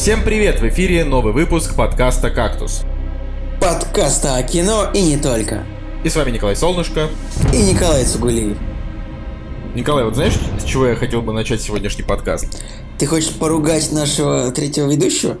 Всем привет! В эфире новый выпуск подкаста «Кактус». Подкаста о кино и не только. И с вами Николай Солнышко. И Николай Цугулиев. Николай, вот знаешь, с чего я хотел бы начать сегодняшний подкаст? Ты хочешь поругать нашего третьего ведущего?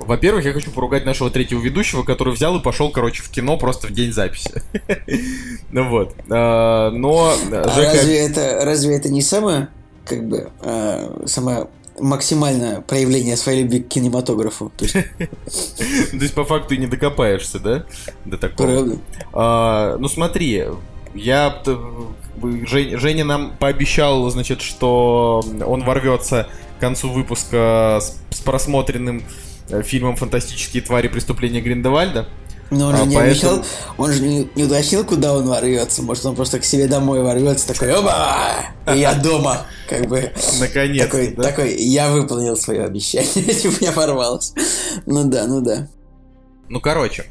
Во-первых, я хочу поругать нашего третьего ведущего, который взял и пошел, короче, в кино просто в день записи. Ну вот. А, но... А разве это, разве это не самое, как бы, а, самое максимальное проявление своей любви к кинематографу. То есть, по факту и не докопаешься, да? До такого. А, ну смотри, я Женя нам пообещал, значит, что он ворвется к концу выпуска с, с просмотренным э, фильмом «Фантастические твари преступления Гриндевальда». Но он а, же не поэтому... обещал, он же не, не уточнил, куда он ворвется. Может, он просто к себе домой ворвется, такой, оба, и я дома, как бы. Наконец. Такой, да? такой, я выполнил свое обещание, типа я порвалась. Ну да, ну да. Ну, короче,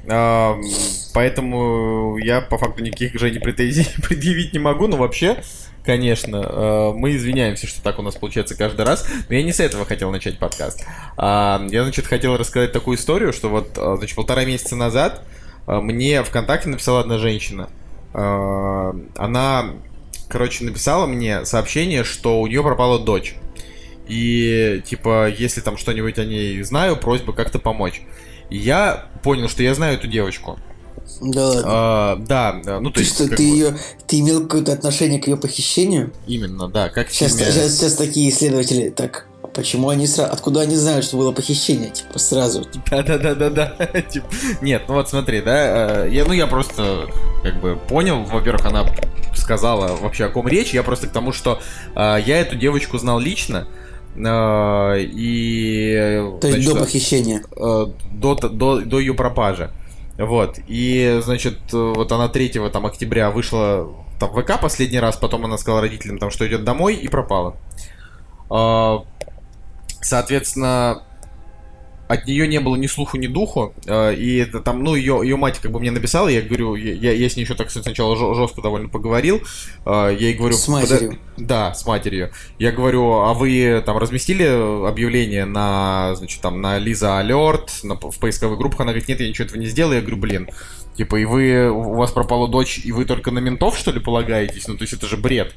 поэтому я по факту никаких же не претензий предъявить не могу, но вообще, конечно, э, мы извиняемся, что так у нас получается каждый раз, но я не с этого хотел начать подкаст. Э, я, значит, хотел рассказать такую историю, что вот, значит, полтора месяца назад мне ВКонтакте написала одна женщина. Она, короче, написала мне сообщение, что у нее пропала дочь. И, типа, если там что-нибудь о ней знаю, просьба как-то помочь я понял, что я знаю эту девочку. Да ладно. А, да, ну то ты есть. Что, ты, бы... ее, ты имел какое-то отношение к ее похищению? Именно, да. Как сейчас, фильме... сейчас, сейчас такие исследователи, так, почему они сразу, откуда они знают, что было похищение, типа сразу? Да, да, да, да, да. типа, нет, ну вот смотри, да, э, я, ну я просто как бы понял, во-первых, она сказала вообще о ком речь, я просто к тому, что э, я эту девочку знал лично. Э, и... То есть значит, до похищения? Э, до, до, до ее пропажи. Вот. И, значит, вот она 3 там, октября вышла там, в ВК последний раз, потом она сказала родителям, там, что идет домой, и пропала. Э, соответственно, от нее не было ни слуху, ни духу, э, и там, ну, ее, ее мать как бы мне написала, я говорю, я, я с ней еще так сначала жестко довольно поговорил, э, я ей говорю... С матерью? Да, с матерью. Я говорю, а вы там разместили объявление на, значит, там, на Лиза Алерт, на, в поисковых группах? Она говорит, нет, я ничего этого не сделал. Я говорю, блин, типа, и вы, у вас пропала дочь, и вы только на ментов, что ли, полагаетесь? Ну, то есть это же бред.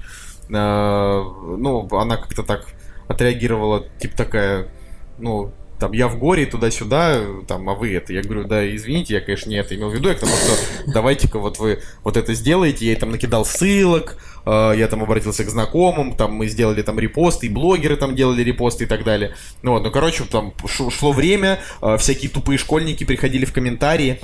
Э, ну, она как-то так отреагировала, типа такая, ну, там, я в горе, туда-сюда, там, а вы это. Я говорю, да, извините, я, конечно, не это имел в виду, я к тому, что давайте-ка вот вы вот это сделаете. Я ей там накидал ссылок, э, я там обратился к знакомым, там мы сделали там репосты, и блогеры там делали репосты и так далее. Ну вот, ну, короче, там шло время, э, всякие тупые школьники приходили в комментарии,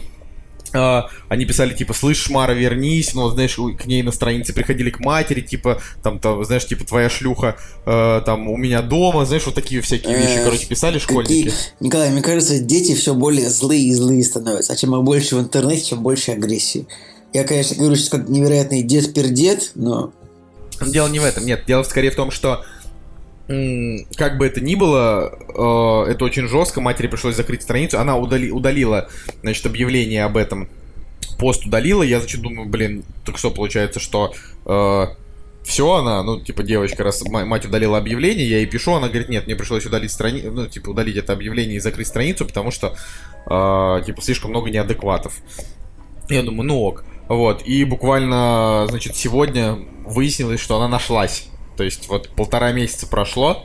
они писали, типа, слышь, Мара, вернись, ну, знаешь, к ней на странице приходили к матери, типа, там, там знаешь, типа, твоя шлюха, uh, там, у меня дома, знаешь, вот такие всякие вещи, э, короче, писали школьники. Какие... Николай, мне кажется, дети все более злые и злые становятся, а чем больше в интернете, чем больше агрессии. Я, конечно, говорю, что как невероятный дед-пердед, но... Дело не в этом, нет, дело скорее в том, что как бы это ни было, э, это очень жестко. Матери пришлось закрыть страницу. Она удали, удалила, значит, объявление об этом. Пост удалила. Я, значит, думаю, блин, так что получается, что э, все, она, ну, типа, девочка, раз мать удалила объявление, я ей пишу, она говорит, нет, мне пришлось удалить страницу, ну, типа, удалить это объявление и закрыть страницу, потому что, э, типа, слишком много неадекватов. Я думаю, ну ок. Вот, и буквально, значит, сегодня выяснилось, что она нашлась. То есть вот полтора месяца прошло,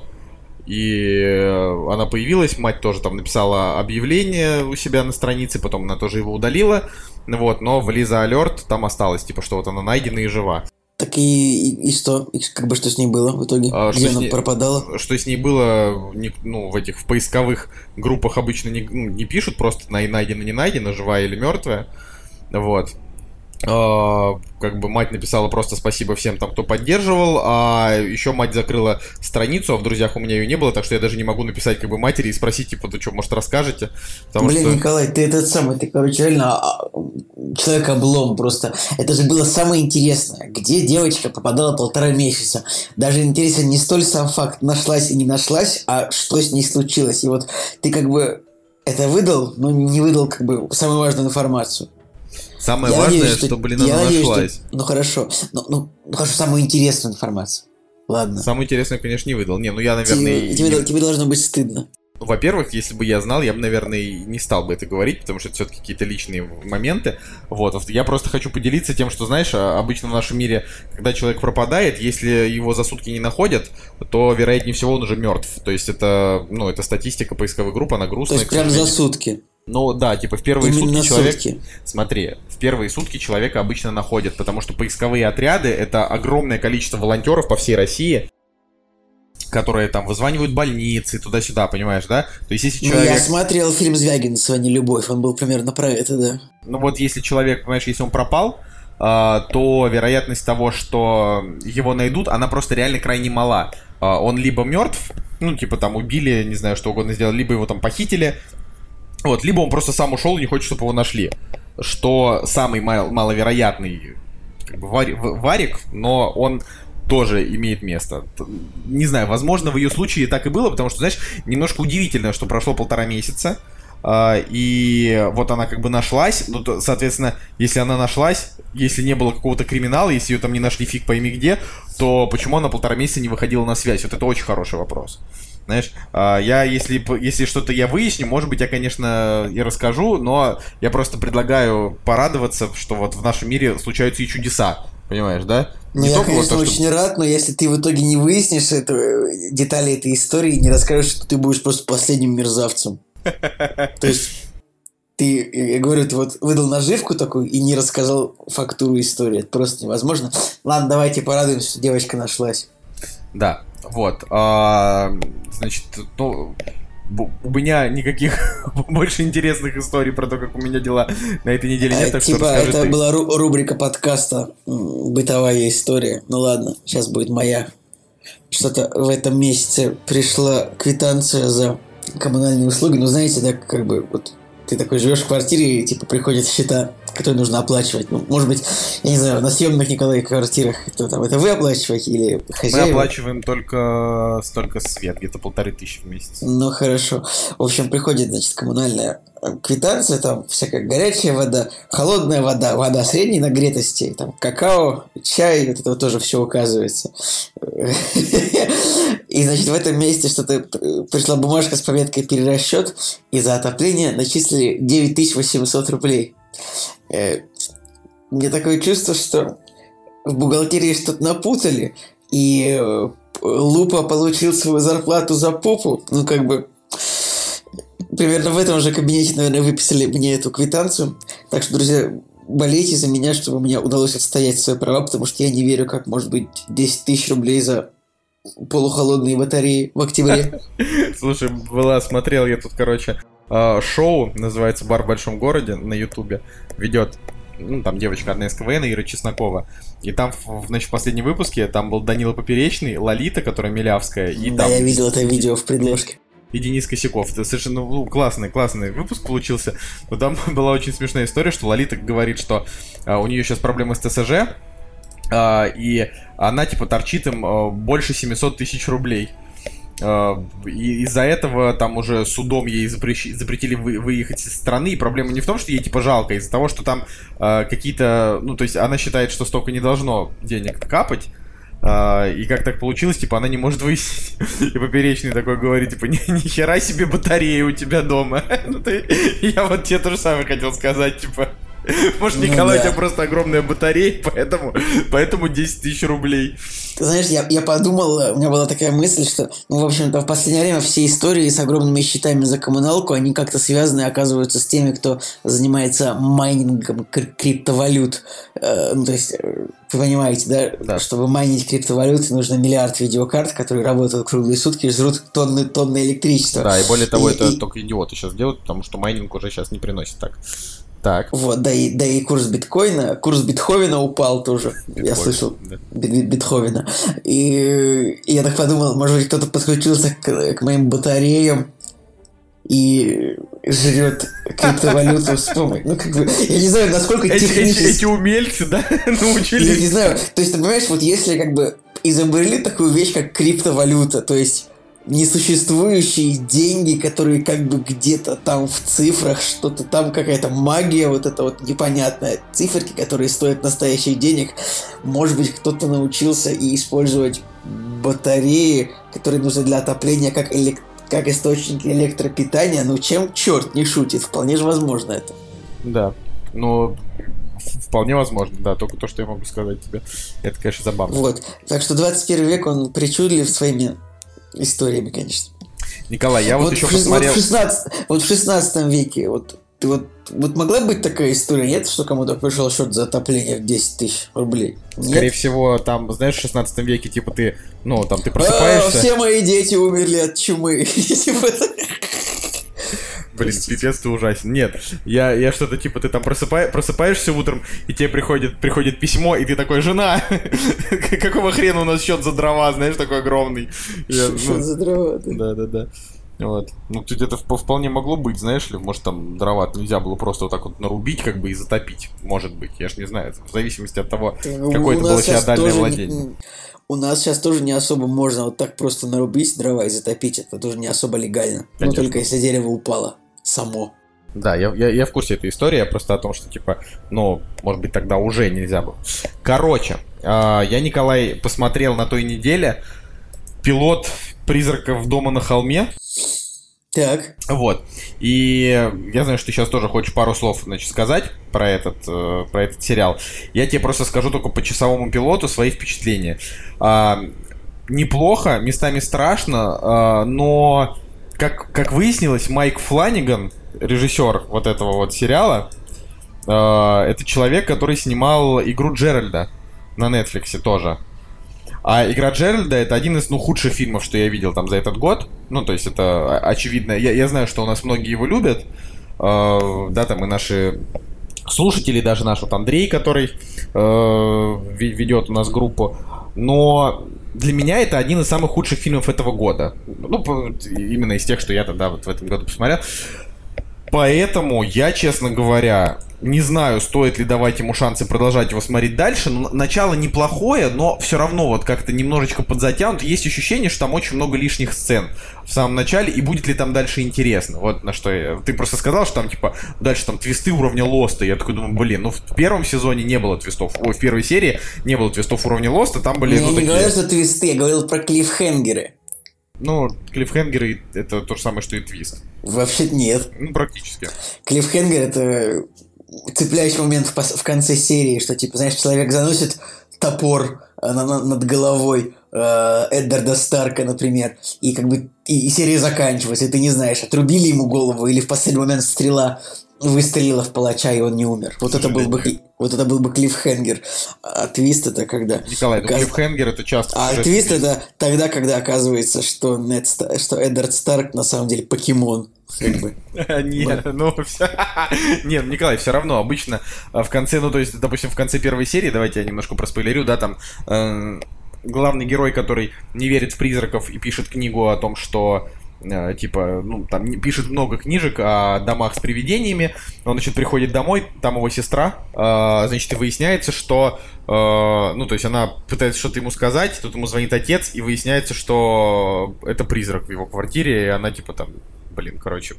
и э, она появилась, мать тоже там написала объявление у себя на странице, потом она тоже его удалила, вот, но в Лиза Алерт там осталось, типа, что вот она найдена и жива. Так и, и, и что? И как бы что с ней было в итоге? А, Где она ней, пропадала? Что с ней было, не, ну, в этих в поисковых группах обычно не, ну, не пишут, просто найдена, не найдена, живая или мертвая. Вот. А, как бы мать написала просто спасибо всем там, кто поддерживал, а еще мать закрыла страницу, а в друзьях у меня ее не было, так что я даже не могу написать как бы матери и спросить, типа, ты что, может, расскажете? Потому Блин, что... Николай, ты этот самый, ты, короче, реально а, человек облом просто. Это же было самое интересное. Где девочка попадала полтора месяца? Даже интересен не столь сам факт, нашлась и не нашлась, а что с ней случилось. И вот ты как бы это выдал, но не выдал как бы самую важную информацию. Самое я важное, надеюсь, что, что, блин, она надеюсь, нашлась. Что... Ну хорошо. Ну, ну, ну хорошо, самую интересную информацию. Ладно. Самую интересную, конечно, не выдал. Не, ну я, наверное... Тебе, тебе, тебе должно быть стыдно. во-первых, если бы я знал, я бы, наверное, не стал бы это говорить, потому что это все-таки какие-то личные моменты. Вот. Я просто хочу поделиться тем, что, знаешь, а, обычно в нашем мире, когда человек пропадает, если его за сутки не находят, то, вероятнее всего, он уже мертв. То есть это, ну, это статистика поисковой группы, она грустная. То есть прям за сутки? Ну да, типа в первые Именно сутки человек... Сутки. Смотри, в первые сутки человека обычно находят, потому что поисковые отряды — это огромное количество волонтеров по всей России, которые там вызванивают больницы, туда-сюда, понимаешь, да? То есть если человек... Ну, я смотрел фильм Звягинцева «Не любовь», он был примерно про это, да. Ну вот если человек, понимаешь, если он пропал, Uh, то вероятность того, что его найдут, она просто реально крайне мала. Uh, он либо мертв, ну, типа там убили, не знаю, что угодно сделали, либо его там похитили, вот, либо он просто сам ушел и не хочет, чтобы его нашли. Что самый мал- маловероятный как бы, варик, варик, но он тоже имеет место. Не знаю, возможно, в ее случае так и было, потому что, знаешь, немножко удивительно, что прошло полтора месяца, а, и вот она как бы нашлась, ну, то, соответственно, если она нашлась, если не было какого-то криминала, если ее там не нашли фиг пойми где, то почему она полтора месяца не выходила на связь? Вот это очень хороший вопрос. Знаешь, а, я, если, если что-то я выясню, может быть, я, конечно, и расскажу, но я просто предлагаю порадоваться, что вот в нашем мире случаются и чудеса. Понимаешь, да? Ну, я, конечно, то, очень что... рад, но если ты в итоге не выяснишь эту, э, детали этой истории, не расскажешь, что ты будешь просто последним мерзавцем. То есть ты, я говорю, ты вот выдал наживку такую и не рассказал фактуру истории. Это просто невозможно. Ладно, давайте порадуемся, что девочка нашлась. Да, вот. А, значит, ну, у меня никаких больше интересных историй про то, как у меня дела на этой неделе нет, так типа, что это ты. была ру- рубрика подкаста «Бытовая история». Ну ладно, сейчас будет моя. Что-то в этом месяце пришла квитанция за коммунальные услуги. Ну, знаете, да, как бы вот ты такой живешь в квартире, и типа приходят счета, которые нужно оплачивать. Ну, может быть, я не знаю, на съемных Николай квартирах, кто там, это вы оплачиваете или хозяева? Мы оплачиваем только столько свет, где-то полторы тысячи в месяц. Ну, хорошо. В общем, приходит, значит, коммунальная квитанция, там всякая горячая вода, холодная вода, вода средней нагретости, там какао, чай, вот это вот тоже все указывается. И, значит, в этом месте что-то пришла бумажка с пометкой «Перерасчет», и за отопление начислили 9800 рублей. Э, мне такое чувство, что в бухгалтерии что-то напутали, и э, Лупа получил свою зарплату за попу, ну, как бы, примерно в этом же кабинете, наверное, выписали мне эту квитанцию. Так что, друзья, болейте за меня, чтобы мне удалось отстоять свои права, потому что я не верю, как может быть 10 тысяч рублей за полухолодные батареи в октябре. Слушай, была, смотрел я тут, короче, а, шоу, называется «Бар в большом городе» на ютубе, ведет ну, там девочка одна из КВН, Ира Чеснокова. И там, значит, в последнем выпуске там был Данила Поперечный, Лолита, которая Милявская. И да, там... я видел это видео в предложке. И Денис Косяков. Это совершенно ну, классный, классный выпуск получился. Но там была очень смешная история, что Лолита говорит, что а, у нее сейчас проблемы с ТСЖ, а, и она, типа, торчит им а, больше 700 тысяч рублей. А, из-за этого там уже судом ей запрещ... запретили вы... выехать из страны. И проблема не в том, что ей, типа, жалко, из-за того, что там а, какие-то... Ну, то есть она считает, что столько не должно денег капать. Uh, и как так получилось, типа, она не может выяснить. И Поперечный такой говорит, типа, ни, хера себе батарея у тебя дома. ну, я вот тебе то же самое хотел сказать, типа. Может, ну, Николай, у тебя просто огромная батарея, поэтому, поэтому 10 тысяч рублей. Ты знаешь, я, я подумал, у меня была такая мысль, что, ну, в общем-то, в последнее время все истории с огромными счетами за коммуналку, они как-то связаны, оказываются, с теми, кто занимается майнингом криптовалют. Э, ну, то есть, э, вы понимаете, да? да? Чтобы майнить криптовалюты, нужно миллиард видеокарт, которые работают круглые сутки и жрут тонны, тонны электричества. Да, и более того, и, это и... только идиоты сейчас делают, потому что майнинг уже сейчас не приносит так. Так. Вот, да и, да и курс биткоина, курс битховена упал тоже, Биткоин, я слышал, да. битховена. И, и я так подумал, может быть, кто-то подключился к, к моим батареям и жрет криптовалюту с помощью. Ну, как бы, я не знаю, насколько эти, технически... Эти, эти умельцы, да, научились. Я не знаю, то есть, ты понимаешь, вот если как бы изобрели такую вещь, как криптовалюта, то есть несуществующие деньги, которые как бы где-то там в цифрах, что-то там какая-то магия, вот это вот непонятная циферки, которые стоят настоящих денег. Может быть, кто-то научился и использовать батареи, которые нужны для отопления, как элек как источники электропитания, ну чем черт не шутит, вполне же возможно это. Да, ну, вполне возможно, да, только то, что я могу сказать тебе. Это, конечно, забавно. Вот, так что 21 век, он причудлив своими историями, конечно. Николай, я вот, вот еще в, посмотрел... Вот в, 16, вот в 16 веке, вот ты вот, вот могла быть такая история, нет, что кому-то пришел счет за отопление в 10 тысяч рублей? Нет? Скорее всего, там, знаешь, в 16 веке, типа, ты, ну, там, ты просыпаешься... А, все мои дети умерли от чумы. Блин, пипец ты ужасен. Нет, я, я что-то типа, ты там просыпай, просыпаешься утром, и тебе приходит, приходит письмо, и ты такой, жена, какого хрена у нас счет за дрова, знаешь, такой огромный. Счет ну, за дрова, да. Да, да, Вот. Ну, тут это вполне могло быть, знаешь ли, может, там дрова нельзя было просто вот так вот нарубить, как бы, и затопить. Может быть, я ж не знаю, в зависимости от того, какое это было феодальное владение. У нас сейчас тоже не особо можно вот так просто нарубить дрова и затопить. Это тоже не особо легально. Ну, только если дерево упало само. Да, я, я, я в курсе этой истории, просто о том, что, типа, ну, может быть, тогда уже нельзя было. Короче, э, я, Николай, посмотрел на той неделе пилот «Призраков дома на холме». Так. Вот. И я знаю, что ты сейчас тоже хочешь пару слов, значит, сказать про этот, э, про этот сериал. Я тебе просто скажу только по часовому пилоту свои впечатления. Э, неплохо, местами страшно, э, но как, как выяснилось, Майк Фланиган, режиссер вот этого вот сериала, э, это человек, который снимал игру Джеральда на Netflix тоже. А игра Джеральда это один из ну, худших фильмов, что я видел там за этот год. Ну, то есть это очевидно. Я, я знаю, что у нас многие его любят. Э, да, там и наши слушатели, даже наш вот Андрей, который э, ведет у нас группу. Но для меня это один из самых худших фильмов этого года. Ну, именно из тех, что я тогда вот в этом году посмотрел. Поэтому я, честно говоря, не знаю, стоит ли давать ему шансы продолжать его смотреть дальше. Но начало неплохое, но все равно вот как-то немножечко подзатянут. Есть ощущение, что там очень много лишних сцен в самом начале, и будет ли там дальше интересно. Вот на что я... Ты просто сказал, что там, типа, дальше там твисты уровня Лоста. Я такой думаю, блин, ну в первом сезоне не было твистов. Ой, в первой серии не было твистов уровня Лоста, там были, я ну, не такие... говорил, что твисты, я говорил про клиффхенгеры. Ну, клиффхенгеры это то же самое, что и твист. Вообще нет. Ну, практически. Клиффхенгер это цепляющий момент в, конце серии, что, типа, знаешь, человек заносит топор э, на, на, над головой э, Эддарда Старка, например, и как бы и, и серия заканчивается, и ты не знаешь, отрубили ему голову или в последний момент стрела выстрелила в палача, и он не умер. Вот это был бы вот это был бы клиффхенгер. А твист это когда... Николай, ну, клиффхенгер это часто... А твист это тогда, когда оказывается, что, Нед, что Эддард Старк на самом деле покемон. Как бы. Нет, ну все. Нет, Николай, все равно обычно а, в конце, ну то есть, допустим, в конце первой серии, давайте я немножко проспойлерю, да, там э, главный герой, который не верит в призраков и пишет книгу о том, что типа, ну, там пишет много книжек о домах с привидениями. Он, значит, приходит домой, там его сестра, э, значит, и выясняется, что, э, ну, то есть она пытается что-то ему сказать, тут ему звонит отец, и выясняется, что это призрак в его квартире, и она, типа, там, блин, короче,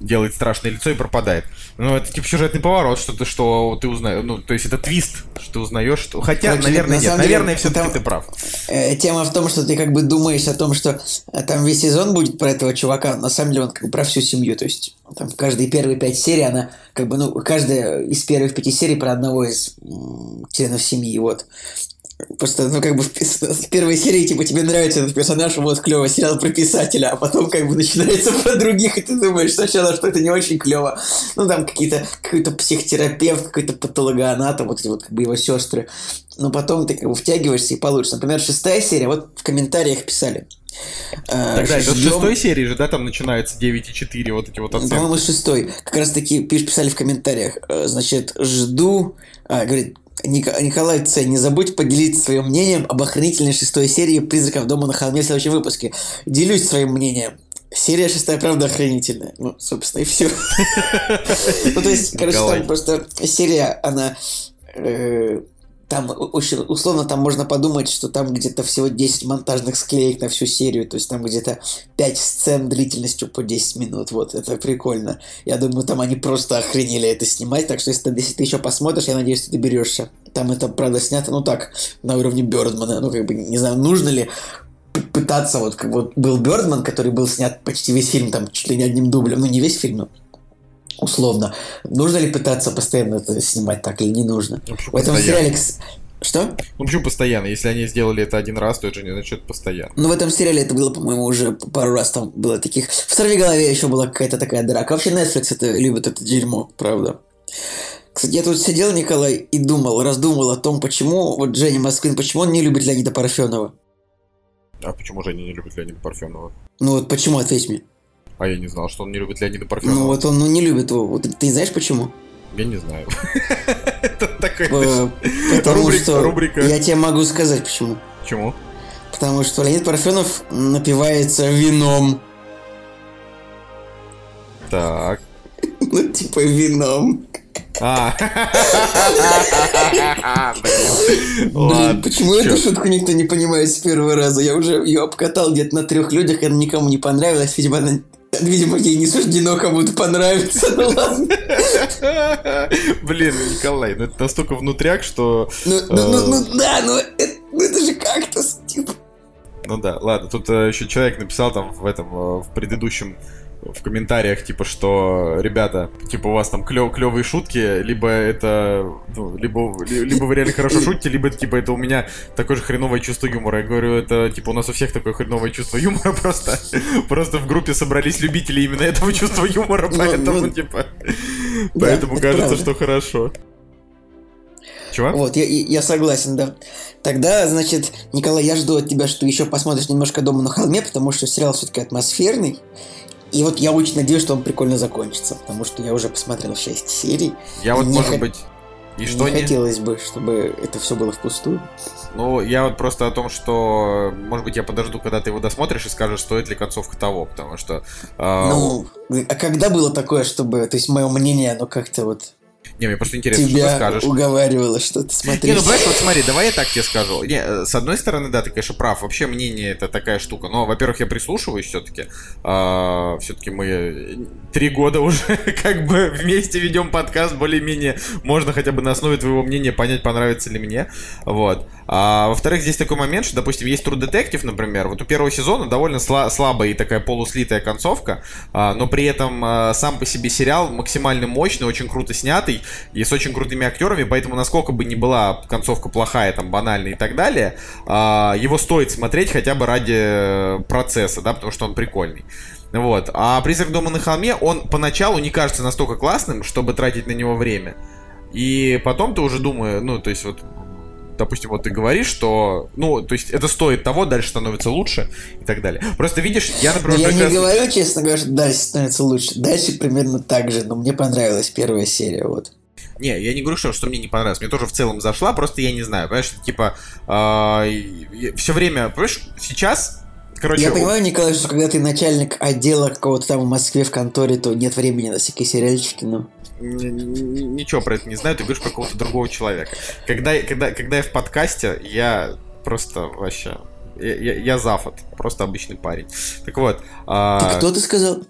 делает страшное лицо и пропадает. Ну, это типа сюжетный поворот, что ты, что ты узнаешь. Ну, то есть это твист, что ты узнаешь, что. Хотя, Короче, наверное, на нет. Наверное, все-таки ты прав. Э, тема в том, что ты как бы думаешь о том, что э, там весь сезон будет про этого чувака. На самом деле он как бы про всю семью. То есть там в каждой первые пять серий она как бы, ну, каждая из первых пяти серий про одного из членов семьи. Вот. Просто, ну, как бы в, в первой серии, типа, тебе нравится этот персонаж, вот, клево, сериал про писателя, а потом, как бы, начинается про других, и ты думаешь сначала, что это не очень клево. Ну, там какие-то, какой-то психотерапевт, какой-то патологоанатом, вот эти вот, как бы, его сестры. Но потом ты, как бы, втягиваешься и получится. Например, шестая серия, вот в комментариях писали. А, Тогда это ждем... шестой серии же, да, там начинается 9,4, вот эти вот оценки. По-моему, шестой. Как раз таки писали в комментариях. Э, значит, жду... А, говорит, Николай Ц. Не забудь поделиться своим мнением об охранительной шестой серии «Призраков дома на холме» в следующем выпуске. Делюсь своим мнением. Серия шестая, правда, охранительная. Ну, собственно, и все. Ну, то есть, короче, там просто серия, она э, там очень условно там можно подумать, что там где-то всего 10 монтажных склеек на всю серию, то есть там где-то 5 сцен длительностью по 10 минут, вот, это прикольно. Я думаю, там они просто охренели это снимать, так что если ты, если ты еще посмотришь, я надеюсь, ты доберешься. Там это, правда, снято, ну так, на уровне Бёрдмана, ну как бы, не знаю, нужно ли пытаться, вот как вот был Бёрдман, который был снят почти весь фильм, там чуть ли не одним дублем, ну не весь фильм, но условно. Нужно ли пытаться постоянно это снимать так или не нужно? Ну, В этом сериале... Что? Ну почему постоянно? Если они сделали это один раз, то это же не значит постоянно. Ну в этом сериале это было, по-моему, уже пару раз там было таких. В «Сорви голове» еще была какая-то такая драка. Вообще Netflix это любит это дерьмо, правда. Кстати, я тут сидел, Николай, и думал, раздумывал о том, почему вот Женя Москвин, почему он не любит Леонида Парфенова. А почему Женя не любит Леонида Парфенова? Ну вот почему, ответь мне. А я не знал, что он не любит Леонида Парфенова. Ну вот он ну, не любит его. Вот, ты знаешь почему? Я не знаю. Это такая Э, Потому рубрика- что рубрика. я тебе могу сказать почему. Почему? Потому что Леонид Парфенов напивается вином. Так. Ну, типа вином. А. Блин. Почему эту шутку никто не понимает с первого раза? Я уже ее обкатал где-то на трех людях, она никому не понравилась. Видимо, она... Видимо, ей не суждено кому-то понравиться. Ну ладно. Блин, Николай, ну это настолько внутряк, что... Ну, ну, ну, э, ну да, ну это, ну это же кактус, типа. Ну да, ладно, тут э, еще человек написал там в этом, э, в предыдущем в комментариях, типа, что, ребята, типа, у вас там клев, клевые шутки, либо это, ну, либо, ли- либо вы реально хорошо шутите, либо, типа, это у меня такое же хреновое чувство юмора. Я говорю, это, типа, у нас у всех такое хреновое чувство юмора, просто, просто в группе собрались любители именно этого чувства юмора, Ну, поэтому, ну, типа, да, поэтому это кажется, правда. что хорошо. Чего? Вот, я, я согласен, да. Тогда, значит, Николай, я жду от тебя, что еще посмотришь немножко «Дома на холме», потому что сериал все-таки атмосферный. И вот я очень надеюсь, что он прикольно закончится, потому что я уже посмотрел 6 серий. Я вот, может хот- быть, и не что не... хотелось бы, чтобы это все было впустую. Ну, я вот просто о том, что, может быть, я подожду, когда ты его досмотришь и скажешь, стоит ли концовка того, потому что... а, Ну, а когда было такое, чтобы, то есть мое мнение, оно как-то вот Не, мне просто интересно, что ты тебя скажешь. уговаривало что-то смотреть? Не, ну, понимаешь, вот смотри, давай я так тебе скажу. Не, э, с одной стороны, да, ты, конечно, прав. Вообще, мнение это такая штука. Но, во-первых, я прислушиваюсь все-таки. все-таки мы три года уже как бы вместе ведем подкаст. Более-менее можно хотя бы на основе твоего мнения понять, понравится ли мне. Вот. А, во-вторых, здесь такой момент, что, допустим, есть True Detective, например. Вот у первого сезона довольно сла- слабая и такая полуслитая концовка. а, но при этом а, сам по себе сериал максимально мощный, очень круто снятый и с очень крутыми актерами, поэтому насколько бы ни была концовка плохая, там, банальная и так далее, а, его стоит смотреть хотя бы ради э, процесса, да, потому что он прикольный. Вот. А «Призрак дома на холме», он поначалу не кажется настолько классным, чтобы тратить на него время. И потом ты уже думаешь, ну, то есть вот допустим, вот ты говоришь, что, ну, то есть это стоит того, дальше становится лучше и так далее. Просто видишь, я, Ну, например, я не прекрасно- говорю, честно говоря, что дальше становится лучше. Дальше примерно так же, но мне понравилась первая серия, вот. Не, я не говорю, что, что мне не понравилось. Мне тоже в целом зашла, просто я не знаю. Понимаешь, типа, все время, понимаешь, сейчас, короче... Я понимаю, Николай, что когда ты начальник отдела какого-то там в Москве в конторе, то нет времени на всякие сериальчики, но... ничего про это не знаю, ты говоришь про какого-то другого человека. Когда, когда, когда я в подкасте, я просто вообще... Я, я, я зафот, просто обычный парень. Так вот, а, кто ты сказал?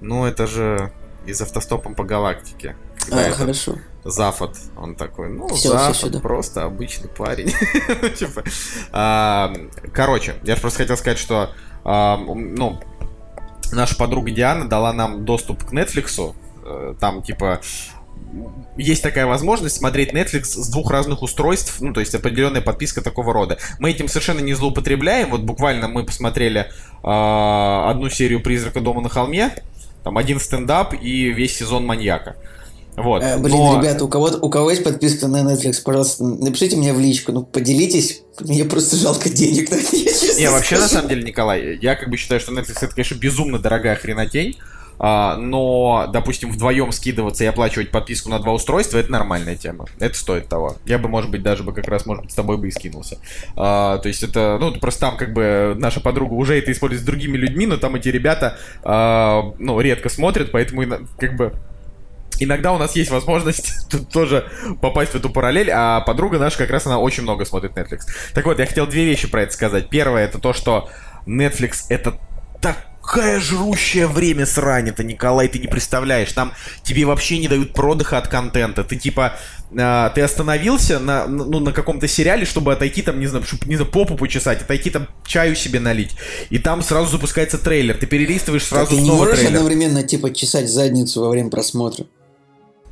ну это же из автостопом по галактике. А, это хорошо. Зафот, он такой, ну, всё Зафот, сюда. просто обычный парень. Типа, а, Короче, я же просто хотел сказать, что, а, ну, наша подруга Диана дала нам доступ к Netflix, там, типа, есть такая возможность смотреть Netflix с двух разных устройств, ну, то есть определенная подписка такого рода. Мы этим совершенно не злоупотребляем. Вот буквально мы посмотрели а, одну серию «Призрака дома на холме», там один стендап и весь сезон «Маньяка». Вот. Э, блин, Но- ребята, у кого, у кого есть подписка на Netflix, пожалуйста, напишите мне в личку, ну, поделитесь. Мне просто жалко денег Не, вообще, на самом деле, Николай, я как бы считаю, что Netflix это, конечно, безумно дорогая хренотень, а, но, допустим, вдвоем скидываться и оплачивать подписку на два устройства, это нормальная тема. Это стоит того. Я бы, может быть, даже бы как раз, может быть, с тобой бы и скинулся. А, то есть это, ну, просто там как бы наша подруга уже это использует с другими людьми, но там эти ребята, а, ну, редко смотрят, поэтому как бы Иногда у нас есть возможность тут тоже попасть в эту параллель, а подруга наша как раз она очень много смотрит Netflix. Так вот, я хотел две вещи про это сказать. Первое это то, что Netflix это какая жрущее время срань это, Николай, ты не представляешь. Там тебе вообще не дают продыха от контента. Ты типа, э, ты остановился на, ну, на каком-то сериале, чтобы отойти там, не знаю, чтобы, не знаю, попу почесать, отойти там чаю себе налить. И там сразу запускается трейлер. Ты перелистываешь сразу ты не можешь трейлер. одновременно, типа, чесать задницу во время просмотра.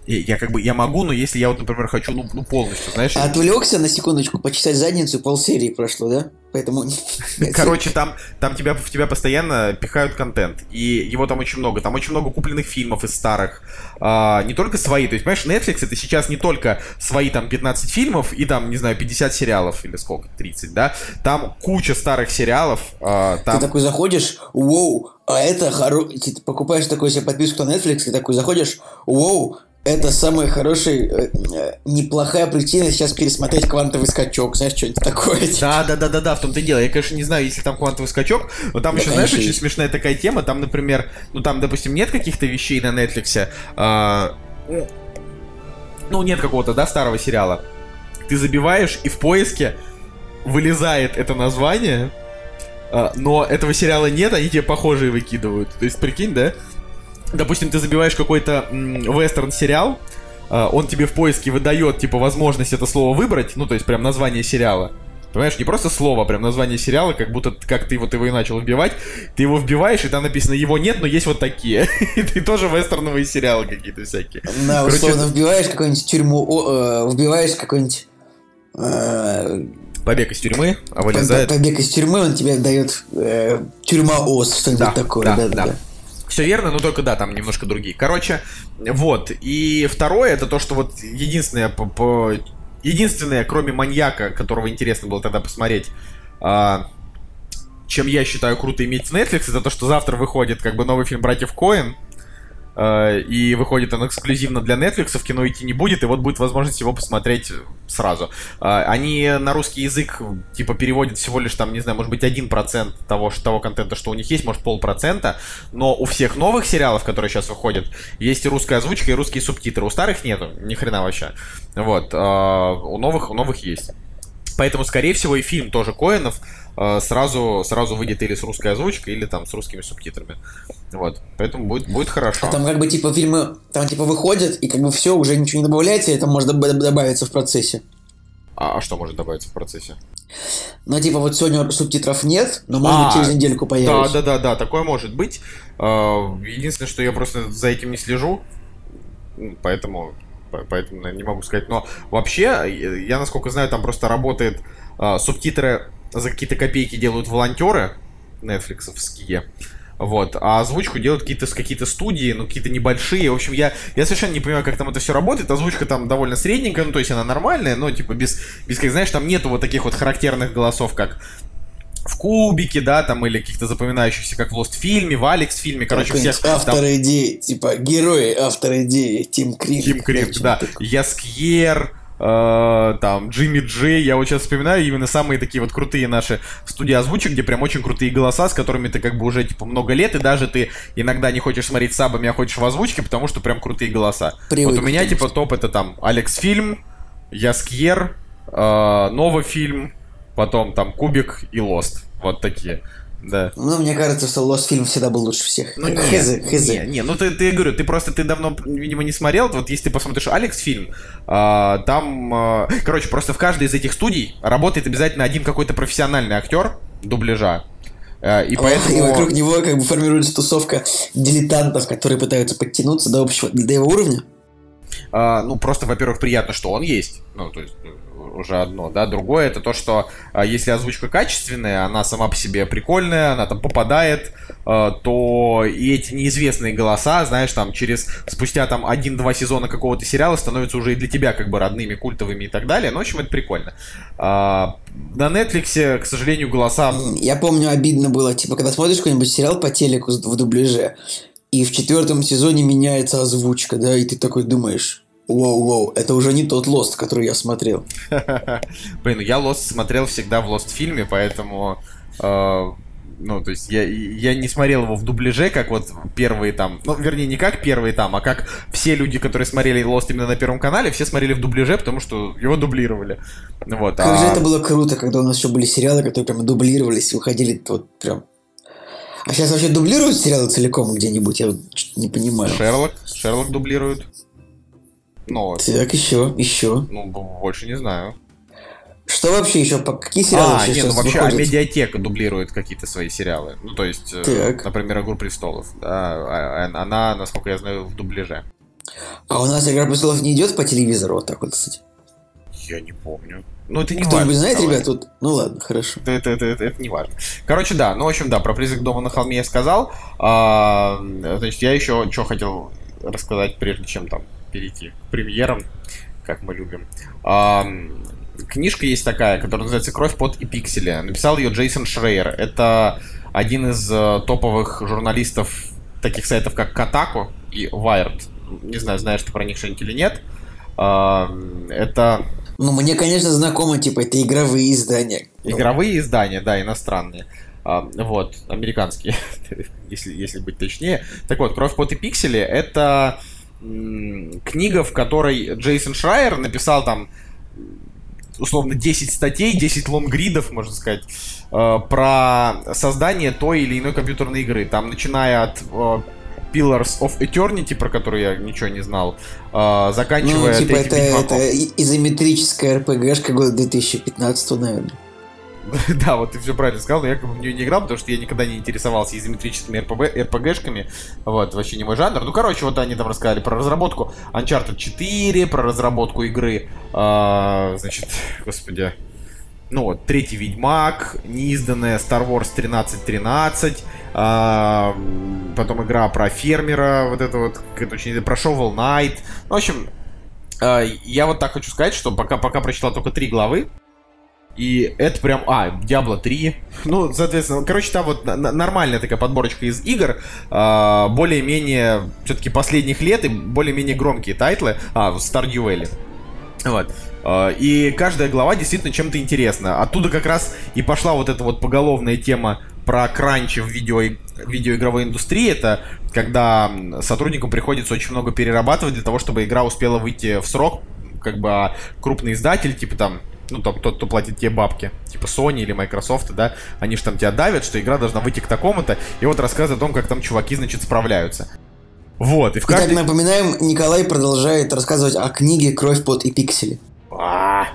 Я как бы, я могу, но если я вот, например, хочу, ну, ну полностью, знаешь. Отвлекся на секундочку, почесать задницу, полсерии прошло, да? Поэтому... Короче, там, там тебя, в тебя постоянно пихают контент. И его там очень много. Там очень много купленных фильмов из старых. А, не только свои. То есть, понимаешь, Netflix это сейчас не только свои там 15 фильмов и там, не знаю, 50 сериалов или сколько, 30, да? Там куча старых сериалов. а, там... Ты такой заходишь, воу, а это хоро... Ты покупаешь такой себе подписку на Netflix, и такой заходишь, воу, это самая хорошая, э, э, неплохая причина сейчас пересмотреть квантовый скачок, знаешь, что-нибудь такое. типа. Да, да, да, да, да, в том-то и дело. Я, конечно, не знаю, если там квантовый скачок, но там Да, еще, знаешь, конечно, очень есть. смешная такая тема. Там, например, ну там, допустим, нет каких-то вещей на Netflix, а, ну, ну, нет какого-то, да, старого сериала. Ты забиваешь, и в поиске вылезает это название, а, но этого сериала нет, они тебе похожие выкидывают. То есть, прикинь, да? Допустим, ты забиваешь какой-то вестерн-сериал, а, он тебе в поиске выдает, типа, возможность это слово выбрать, ну, то есть, прям название сериала. Понимаешь, не просто слово, а прям название сериала, как будто как ты вот его и начал вбивать. Ты его вбиваешь, и там написано его нет, но есть вот такие. И ты тоже вестерновые сериалы какие-то всякие. Да, Короче, условно, вбиваешь какую-нибудь тюрьму, о, э, вбиваешь какой-нибудь э, Побег из тюрьмы, а вылезает. побег из тюрьмы, он тебе дает э, тюрьма ОС, что-нибудь Да, такое. да, Да, да, да. Все верно, но только да, там немножко другие. Короче, вот. И второе, это то, что вот единственное, по, по- единственное, кроме маньяка, которого интересно было тогда посмотреть, а, чем я считаю круто иметь Netflix, это то, что завтра выходит как бы новый фильм братьев Коэн. А, И выходит он эксклюзивно для Netflix, в кино идти не будет, и вот будет возможность его посмотреть сразу. А, Они на русский язык типа переводят всего лишь там, не знаю, может быть, 1% того, ш- того контента, что у них есть, может полпроцента, но у всех новых сериалов, которые сейчас выходят, есть и русская озвучка, и русские субтитры. У старых нету, ни хрена вообще. Вот. а, У новых, у новых есть. Поэтому, скорее всего, и фильм тоже Коинов э, сразу, сразу выйдет или с русской озвучкой, или там с русскими субтитрами. Вот. Поэтому будет, будет хорошо. А там как бы типа фильмы, там типа выходят, и как бы все, уже ничего не добавляется, и это может доб- добавиться в процессе. А, а что может добавиться в процессе? Но типа вот сегодня субтитров нет, но может быть А, через недельку Да, появится. да, да, да, такое может быть. Э, Единственное, что я просто за этим не слежу, поэтому, по- поэтому не могу сказать. Но вообще, э, я насколько знаю, там просто работает э, субтитры за какие-то копейки делают волонтеры нетфликсовские. Вот, а озвучку делают какие-то какие студии, ну, какие-то небольшие. В общем, я, я совершенно не понимаю, как там это все работает. Озвучка там довольно средненькая, ну, то есть она нормальная, но, типа, без, без как, знаешь, там нету вот таких вот характерных голосов, как в Кубике, да, там, или каких-то запоминающихся, как в Lost фильме, в Алекс фильме, короче, Какой-нибудь всех... там- автор идеи, типа герои, автор идеи, Тим Крик. Тим что-нибудь да. Яскьер, э, там, Джимми Джей. Я вот сейчас вспоминаю именно самые такие вот крутые наши студии озвучек, где прям очень крутые голоса, с которыми ты как бы уже, типа, много лет, и даже ты иногда не хочешь смотреть сабами, а хочешь в озвучке, потому что прям крутые голоса. Привык, вот у меня, типа, топ это там Алекс Фильм, Яскьер, э, Нова Фильм, потом там Кубик и Лост. Вот такие. Да. Ну, мне кажется, что Lost фильм всегда был лучше всех. Ну, хз, хз. не, не, ну ты, ты говорю, ты просто ты давно, видимо, не смотрел. Вот если ты посмотришь Алекс фильм, а, там, а, короче, просто в каждой из этих студий работает обязательно один какой-то профессиональный актер дубляжа. А, и поэтому... И вокруг него как бы формируется тусовка дилетантов, которые пытаются подтянуться до общего, до его уровня. А, ну, просто, во-первых, приятно, что он есть. Ну, то есть, ну, уже одно, да. Другое, это то, что а, если озвучка качественная, она сама по себе прикольная, она там попадает, а, то и эти неизвестные голоса, знаешь, там, через, спустя там один-два сезона какого-то сериала становятся уже и для тебя как бы родными, культовыми и так далее. Ну, в общем, это прикольно. А, на Netflix, к сожалению, голоса... Я помню, обидно было, типа, когда смотришь какой-нибудь сериал по телеку в дубляже, и в четвертом сезоне меняется озвучка, да, и ты такой думаешь, Воу-воу, это уже не тот Лост, который я смотрел. Блин, я Lost смотрел всегда в Lost фильме, поэтому... э, ну, то есть я, я не смотрел его в дубляже, как вот первые там, ну, вернее, не как первые там, а как все люди, которые смотрели Lost именно на Первом канале, все смотрели в дубляже, потому что его дублировали. Вот, Как а- же это было круто, когда у нас еще были сериалы, которые прям дублировались, выходили вот прям... А сейчас вообще дублируют сериалы целиком где-нибудь? Я вот не понимаю. Шерлок. Шерлок дублируют. Ну, Так, еще, еще. ну, больше не знаю. Что вообще еще? Какие сериалы А, вообще нет, ну вообще выходят? медиатека дублирует какие-то свои сериалы. Ну, то есть, э, Так. например, «Игру престолов». Да, а- а- она, насколько я знаю, в дубляже. А у нас Игра престолов не идет по телевизору вот так вот, кстати. Я не помню. Ну, это не Кто-нибудь важно. знает, давай. ребят, тут? Ну ладно, хорошо. Это, это, это, это- это не важно. Короче, да, ну, в общем, да, про призрак дома на холме я сказал. А, значит, я еще что хотел рассказать, прежде чем там перейти к премьерам, как мы любим. А, книжка есть такая, которая называется «Кровь, пот и пиксели». Написал ее Джейсон Шрейер. Это один из э, топовых журналистов таких сайтов, как Kotaku и Wired. Не знаю, знаешь ты про них что-нибудь или нет. А, это Ну, мне, конечно, знакомо, типа, это игровые издания. Ну, Игровые издания, да, иностранные. А, вот, американские, если, если быть точнее. Так вот, «Кровь, пот и пиксели» — это книга, в которой Джейсон Шрайер написал там условно 10 статей, 10 лонгридов, можно сказать, э, про создание той или иной компьютерной игры. Там, начиная от э, Pillars of Eternity, про которую я ничего не знал, э, Ну, заканчивая типа, третьим это, это изометрическая РПГшка года 2015, наверное. Да, вот ты все правильно сказал, но я как бы в нее не играл, потому что я никогда не интересовался изометрическими РПГ, РПГшками. Вот, вообще не мой жанр. Ну, короче, вот они там рассказали про разработку Uncharted 4, про разработку игры, а, значит, господи, ну вот, третий Ведьмак, неизданная Star Wars 1313, а, потом игра про фермера, вот это вот, это очень, про Shovel Knight. Ну, в общем, а, я вот так хочу сказать, что пока, пока прочитал только три главы, и это прям... А, Diablo 3. Ну, соответственно, короче, там вот нормальная такая подборочка из игр. а, более-менее все-таки последних лет и более-менее громкие тайтлы. А, Stardew Valley. Вот. А, И каждая глава действительно чем-то интересна. Оттуда как раз и пошла вот эта вот поголовная тема про кранчи в видео, видеоигровой индустрии. Это когда м, сотрудникам приходится очень много перерабатывать для того, чтобы игра успела выйти в срок. Как бы а крупный издатель, типа там ну, там, тот, кто платит тебе бабки, типа Sony или Microsoft, да, они же там тебя давят, что игра должна выйти к такому-то, и вот рассказывает о том, как там чуваки, значит, справляются. Вот, и в Итак, каждой... напоминаем, Николай продолжает рассказывать о книге «Кровь, пот и пиксели». А,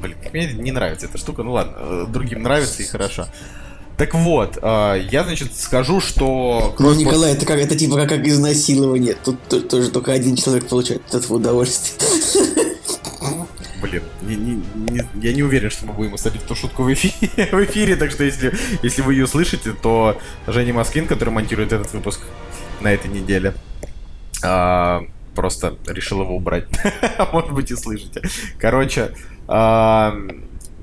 Блин, мне не нравится эта штука. Ну ладно, э, другим нравится и хорошо. Так вот, э, я, значит, скажу, что... Ну, «Кровь, пот- Николай, это как это типа как, изнасилование. Тут тоже только один человек получает от этого удовольствие. Блин, не- не- не- я не уверен, что мы будем оставить эту шутку в эфире, в эфире, так что если, если вы ее слышите, то Женя Москвин, который монтирует этот выпуск на этой неделе, а, просто решил его убрать. Может быть и слышите. Короче, а,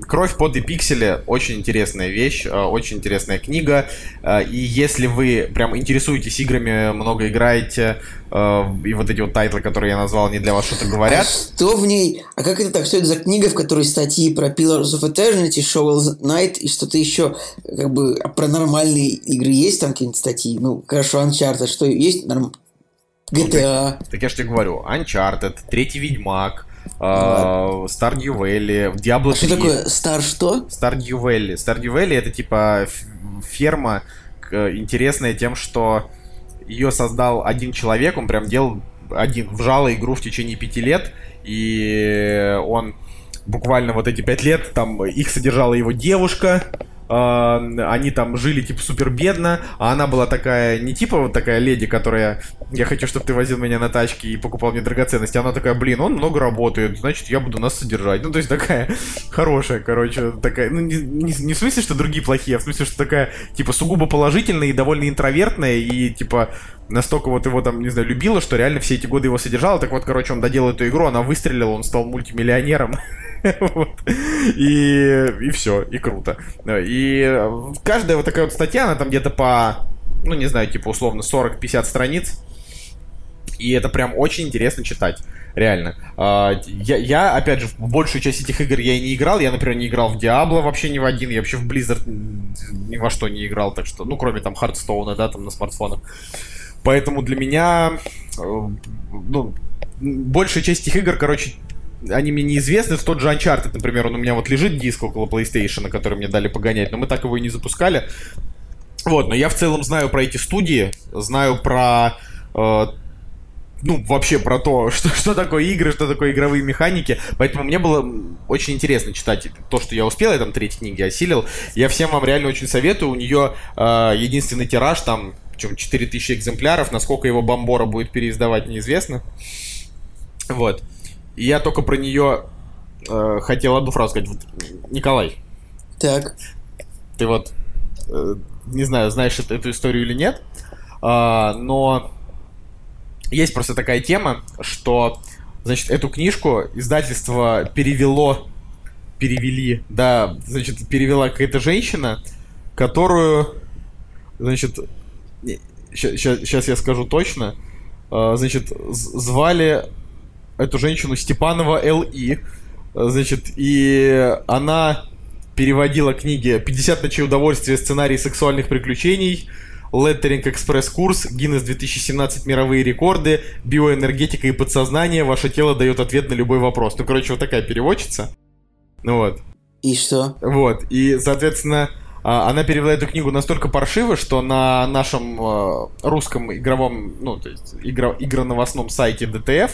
Кровь, под и пиксели очень интересная вещь, а, очень интересная книга. А, И если вы прям интересуетесь играми, много играете, а, и вот эти вот тайтлы, которые я назвал, не для вас что-то А говорят, что в ней? А как это так? Что это за книга, в которой статьи про Pillars of Eternity, Shovel Knight и что-то еще? Как бы а про нормальные игры есть там какие-нибудь статьи? Ну, хорошо, Uncharted, что есть? Норм... GTA. Так я же тебе говорю, Uncharted, Третий Ведьмак, а, Stardew Valley, Diablo 3. А что такое Star что? Stardew Valley. Stardew Valley это типа ферма, интересная тем, что ее создал один человек, он прям делал один, вжал игру в течение пяти лет, и он буквально вот эти пять лет, там их содержала его девушка, а, они там жили типа супер бедно, а она была такая, не типа вот такая леди, которая я хочу, чтобы ты возил меня на тачке и покупал мне драгоценности, она такая, блин, он много работает, значит я буду нас содержать. Ну то есть такая хорошая, короче, такая, ну не, не- не в смысле, что другие плохие, а в смысле, что такая типа сугубо положительная и довольно интровертная и типа настолько вот его там, не знаю, любила, что реально все эти годы его содержала. Так вот, короче, он доделал эту игру, она выстрелила, он стал мультимиллионером. И, и все, и круто. И каждая вот такая вот статья, она там где-то по, ну не знаю, типа условно 40-50 страниц. И это прям очень интересно читать. Реально. А, Я, я, опять же, в большую часть этих игр я и не играл. Я, например, не играл в Diablo вообще ни в один. Я вообще в Blizzard ни во что не играл. Так что, ну, кроме там Hearthstone, да, там на смартфонах. Поэтому для меня, э, ну, большая часть этих игр, короче, они мне неизвестны. Тот же Uncharted, например, он у меня вот лежит диск около PlayStation, который мне дали погонять, но мы так его и не запускали. Вот, но я в целом знаю про эти студии, знаю про э, ну, вообще про то, что, что такое игры, что такое игровые механики. Поэтому мне было очень интересно читать то, что я успел, я там третьей книги осилил. Я всем вам реально очень советую. У нее э, единственный тираж, там, чем 4000 экземпляров. Насколько его Бомбора будет переиздавать, неизвестно. Вот. Я только про нее э, хотел одну фразу сказать. Николай. Так. Ты вот, э, не знаю, знаешь эту, эту историю или нет, э, но есть просто такая тема, что, значит, эту книжку издательство перевело, перевели, да, значит, перевела какая-то женщина, которую, значит, сейчас я скажу точно, а, значит, звали эту женщину Степанова Л.И., значит, и она переводила книги «50 ночей удовольствия. Сценарий сексуальных приключений», Леттеринг Экспресс курс, Гиннес 2017 мировые рекорды, биоэнергетика и подсознание, ваше тело дает ответ на любой вопрос. Ну, короче, вот такая переводчица. Ну вот. И что? Вот, и, соответственно, а, она перевела эту книгу настолько паршиво, что на нашем э, русском игровом, ну, то есть игро, игроновостном сайте DTF,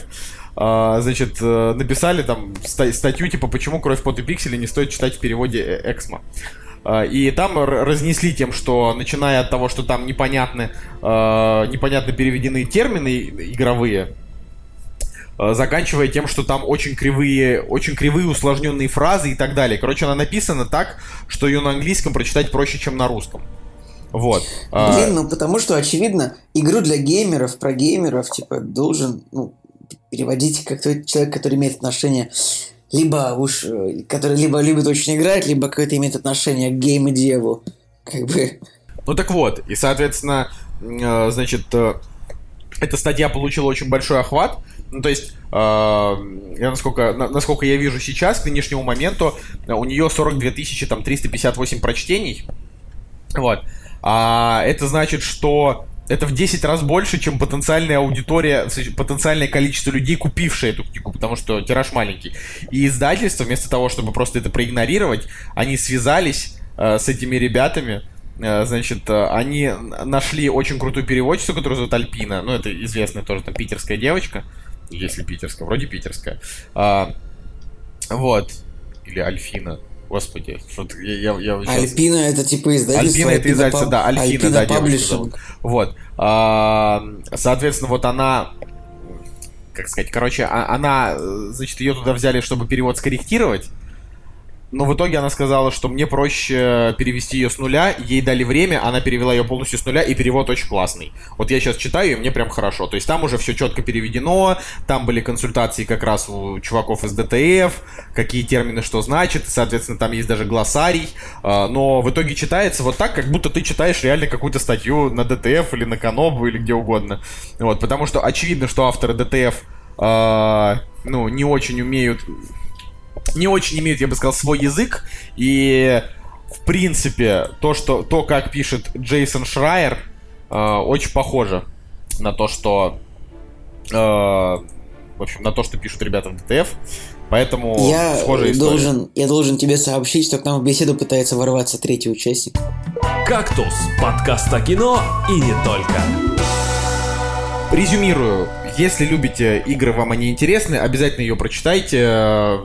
э, значит, э, написали там статью, типа, почему «Кровь, пот и пиксели» не стоит читать в переводе Эксмо. А, и там разнесли тем, что начиная от того, что там непонятны, а, непонятно переведены термины игровые, а, заканчивая тем, что там очень кривые, очень кривые усложненные фразы и так далее. Короче, она написана так, что ее на английском прочитать проще, чем на русском. Вот. Блин, ну потому что, очевидно, игру для геймеров, про геймеров, типа, должен ну, переводить как тот человек, который имеет отношение либо уж, э, который либо любит очень играть, либо какое-то имеет отношение к гейм-деву. Как бы. Ну так вот, и, соответственно, э, значит, э, эта статья получила очень большой охват. Ну, то есть, я, насколько, насколько я вижу сейчас, к нынешнему моменту, у нее 42 тысячи, там, 358 прочтений. Вот. А это значит, что это в 10 раз больше, чем потенциальная аудитория, потенциальное количество людей, купившие эту книгу, потому что тираж маленький. И издательство, вместо того, чтобы просто это проигнорировать, они связались э, с этими ребятами, э, значит, э, они нашли очень крутую переводчицу, которую зовут Альпина, ну, это известная тоже там питерская девочка, если питерская, вроде питерская. А, вот. Или Альфина. Господи, что я, я, я сейчас... Альпина это типа издательство. Альпина это издательство, да, Альпина, Альпина да, зовут. Вот. А, соответственно, вот она как сказать, короче, а, она, значит, ее туда взяли, чтобы перевод скорректировать, но в итоге она сказала, что мне проще перевести ее с нуля. Ей дали время, она перевела ее полностью с нуля, и перевод очень классный. Вот я сейчас читаю, и мне прям хорошо. То есть там уже все четко переведено, там были консультации как раз у чуваков из DTF, какие термины что значит, соответственно, там есть даже глоссарий. А, но в итоге читается вот так, как будто ты читаешь реально какую-то статью на DTF или на Канобу или где угодно. Вот, потому что очевидно, что авторы DTF а, ну, не очень умеют не очень имеют, я бы сказал, свой язык. И, в принципе, то, что, то как пишет Джейсон Шрайер, э, очень похоже на то, что... Э, в общем, на то, что пишут ребята в ДТФ. Поэтому я схожая история. Должен, я должен тебе сообщить, что к нам в беседу пытается ворваться третий участник. «Кактус» — подкаст о кино и не только. Резюмирую. Если любите игры, вам они интересны, обязательно ее прочитайте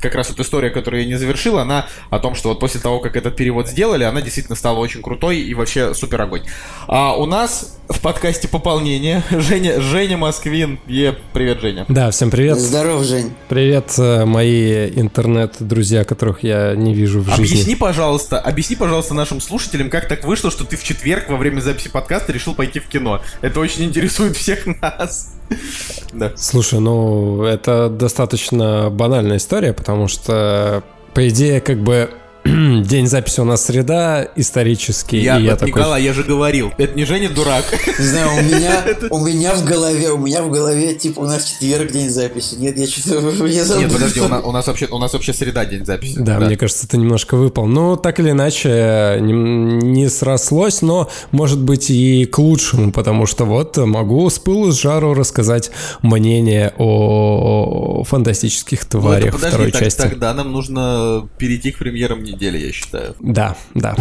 как раз вот история, которую я не завершил, она о том, что вот после того, как этот перевод сделали, она действительно стала очень крутой и вообще супер огонь. А у нас в подкасте пополнение Женя, Женя Москвин. Е, привет, Женя. Да, всем привет. Здоров, Жень. Привет, э, мои интернет-друзья, которых я не вижу в жизни. Объясни, пожалуйста, объясни, пожалуйста, нашим слушателям, как так вышло, что ты в четверг во время записи подкаста решил пойти в кино. Это очень интересует всех нас. Да. Слушай, ну это достаточно банальная история, потому что по идее как бы День записи у нас среда, исторический. Я, и я такой... Николай, я же говорил, это не Женя дурак. Не знаю, у меня, у меня в голове, у меня в голове, типа, у нас четверг день записи. Нет, я что-то я забыл. Нет, подожди, у нас, у нас вообще, у нас вообще среда день записи. Да, да, мне кажется, ты немножко выпал. Ну, так или иначе, не, не срослось, но, может быть, и к лучшему, потому что вот могу с пылу с жару рассказать мнение о фантастических тварях ну, это, подожди, второй так, части. Тогда нам нужно перейти к премьерам недели недели, я считаю. Да, да.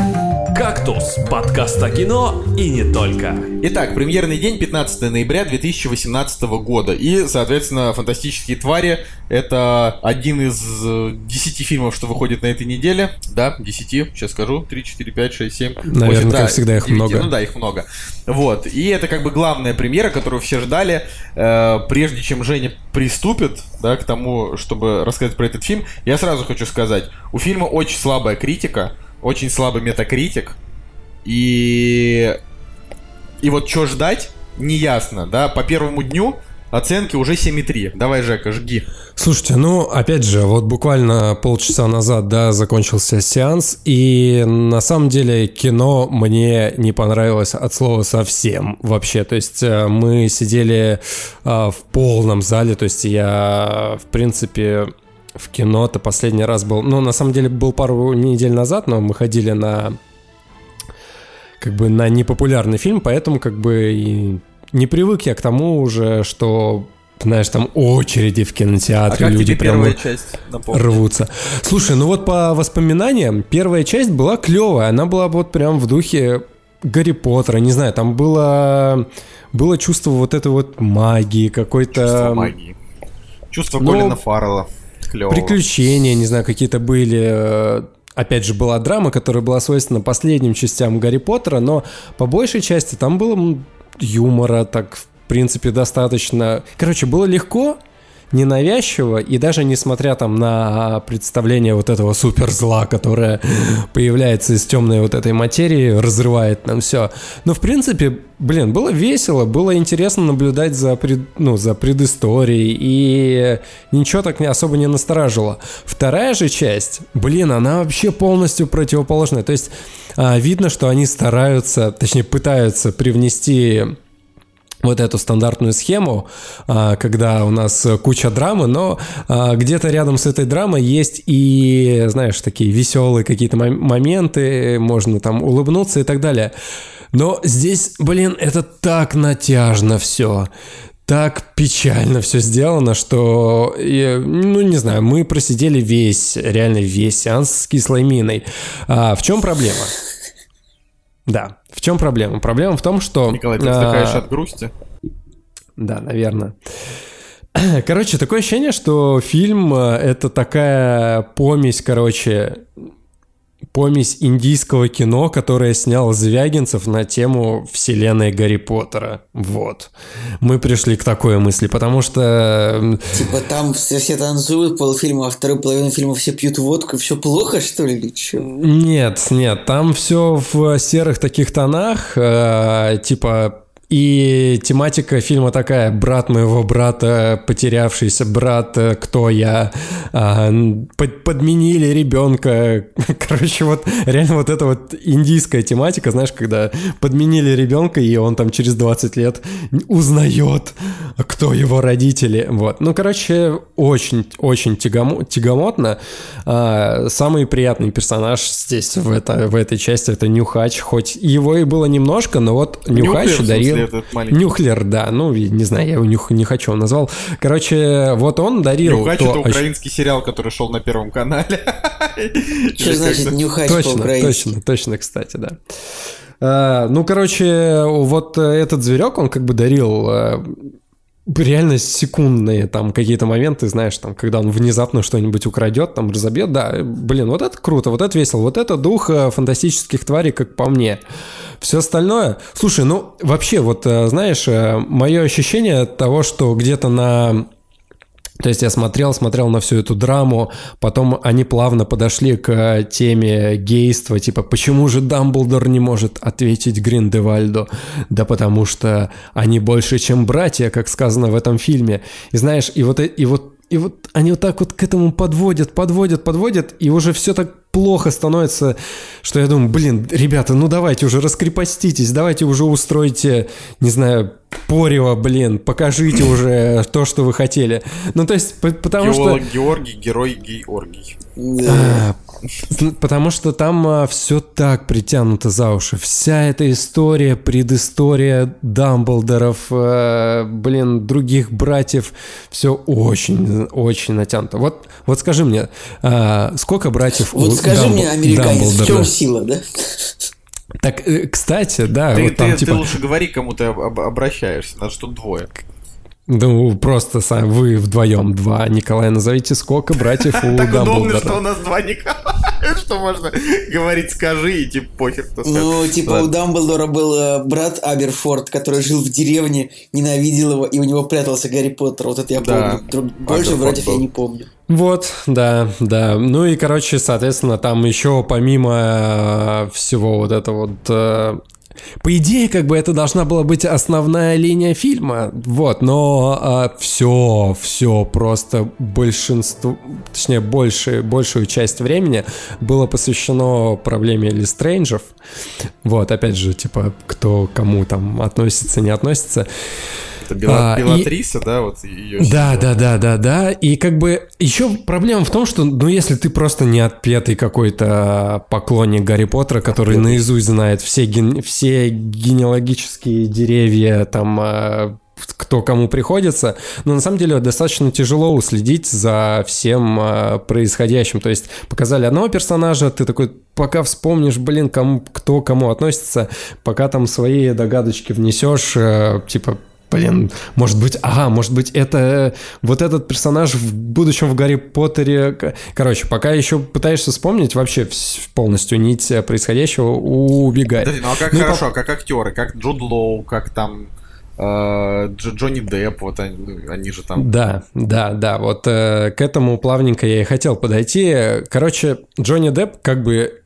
«Кактус» — подкаст о кино и не только. Итак, премьерный день 15 ноября 2018 года. И, соответственно, «Фантастические твари» — это один из э, 10 фильмов, что выходит на этой неделе. Да, 10, сейчас скажу. 3, 4, 5, 6, 7. Наверное, как всегда, их много. Ну да, их много. Вот. И это как бы главная премьера, которую все ждали. Э, прежде чем Женя приступит да, к тому, чтобы рассказать про этот фильм, я сразу хочу сказать, у фильма очень слабая критика, очень слабый метакритик, и и вот что ждать, неясно, да, по первому дню оценки уже 7,3. Давай, Жека, жги. Слушайте, ну, опять же, вот буквально полчаса назад, да, закончился сеанс, и на самом деле кино мне не понравилось от слова совсем вообще. То есть э, мы сидели а, в полном зале, то есть я, в принципе, в кино-то последний раз был, ну, на самом деле был пару недель назад, но мы ходили на как бы на непопулярный фильм, поэтому как бы и не привык я к тому уже, что знаешь, там очереди в А кинотеатре, как люди прям первая часть? Напомни. рвутся. Слушай, ну вот по воспоминаниям, первая часть была клевая, она была вот прям в духе Гарри Поттера, не знаю, там было, было чувство вот этой вот магии, какой-то... Чувство магии. Чувство ну, Колина Фаррелла. Клево. приключения, не знаю, какие-то были. э, Опять же, была драма, которая была свойственна последним частям Гарри Поттера, но по большей части там было юмора, так, в принципе, достаточно. Короче, было легко, ненавязчиво, и даже несмотря там на представление вот этого суперзла, которое появляется из темной вот этой материи, разрывает нам все. Но, в принципе, блин, было весело, было интересно наблюдать за, пред- ну, за предысторией, и ничего так особо не насторожило. Вторая же часть, блин, она вообще полностью противоположная. То есть а, видно, что они стараются, точнее пытаются привнести вот эту стандартную схему, а, когда у нас куча драмы, но а, где-то рядом с этой драмой есть и, знаешь, такие веселые какие-то мом- моменты, можно там улыбнуться и так далее. Но здесь, блин, это так натяжно все. Так печально все сделано, что, ну, не знаю, мы просидели весь, реально весь сеанс с кислой миной. А, в чем проблема? Да, в чем проблема? Проблема в том, что... Николай, ты а, вздыхаешь от грусти? да, наверное. Короче, такое ощущение, что фильм э, это такая помесь, короче, помесь индийского кино, которое снял Звягинцев на тему вселенной Гарри Поттера. Вот. Мы пришли к такой мысли, потому что... Типа там все, все танцуют полфильма, а вторую половину фильма все пьют водку, все плохо, что ли, или чё? Нет, нет, там все в серых таких тонах, э, типа и тематика фильма такая: брат моего брата, потерявшийся брат, кто я, а, под- подменили ребенка. Короче, вот реально вот эта вот индийская тематика, знаешь, когда подменили ребенка, и он там через 20 лет узнает, кто его родители. Вот. Ну, короче, очень-очень тягомо- тягомотно. А, самый приятный персонаж здесь в, это, в этой части это Нюхач, хоть его и было немножко, но вот Нюхач Нюхлер, дарил... этот маленький? Нюхлер, да, ну, не знаю, я его нюх, не хочу, он назвал. Короче, вот он дарил... Нюхач то это украинский сериал, который шел на Первом канале. Что значит нюхать Точно, по-украински? точно, точно, кстати, да. А, ну, короче, вот э, этот зверек, он как бы дарил э, реально секундные там какие-то моменты, знаешь, там, когда он внезапно что-нибудь украдет, там, разобьет, да, блин, вот это круто, вот это весело, вот это дух э, фантастических тварей, как по мне. Все остальное, слушай, ну, вообще, вот, э, знаешь, мое ощущение того, что где-то на то есть я смотрел, смотрел на всю эту драму, потом они плавно подошли к э, теме гейства, типа, почему же Дамблдор не может ответить Гриндевальду? Да потому что они больше, чем братья, как сказано в этом фильме. И знаешь, и вот, э- и вот, и вот они вот так вот к этому подводят, подводят, подводят, и уже все так плохо становится, что я думаю, блин, ребята, ну давайте уже раскрепоститесь, давайте уже устройте, не знаю, порево, блин, покажите уже то, что вы хотели. Ну, то есть, по- потому что... Георгий, герой Георгий. А, Потому что там все так притянуто за уши. Вся эта история, предыстория Дамблдоров, э, блин, других братьев, все очень, очень натянуто. Вот, вот скажи мне, сколько братьев Вот у скажи Дамбл- мне, американец, в Дамблдора? чем сила, да? Так, э, кстати, да, Ты, вот там ты- ты типа... лучше говори, кому ты об- об- обращаешься. Нас тут двое. Ну, просто сам, вы вдвоем два. Николай, назовите, сколько братьев у Так удобно, Дамблдора? что у нас два Николая. Что можно говорить, скажи, и типа похер, кто скажет. Ну, типа, у Ладно. Дамблдора был э, брат Аберфорд, который жил в деревне, ненавидел его, и у него прятался Гарри Поттер. Вот это я Да, помню. Друг- Больше братьев я не помню. Вот, да, да. Ну и, короче, соответственно, там еще помимо э, всего вот этого вот... э, по идее, как бы это должна была быть основная линия фильма, вот, но все, все просто большинство, точнее, больше, большую часть времени было посвящено проблеме Листрейнджев. Вот, опять же, типа, кто кому там относится, не относится. Это Бела- А, и- да, вот ее. Да, да, да, да, да. И как бы еще проблема в том, что, ну, если ты просто не отпетый какой-то поклонник Гарри Поттера, который наизусть знает все, ген- все генеалогические деревья, там, а, кто кому приходится, но на самом деле достаточно тяжело уследить за всем а, происходящим. То есть показали одного персонажа, ты такой, пока вспомнишь, блин, кому, кто кому относится, пока там свои догадочки внесешь, э, типа, Блин, может быть, ага, может быть, это вот этот персонаж в будущем в Гарри Поттере. Короче, пока еще пытаешься вспомнить, вообще полностью нить происходящего убегает. Подожди, ну а как Ну хорошо, а как актеры, как Джуд Лоу, как там э, Дж- Джонни Депп, вот они, ну, они же там. Да, да, да, вот э, к этому плавненько я и хотел подойти. Короче, Джонни Депп как бы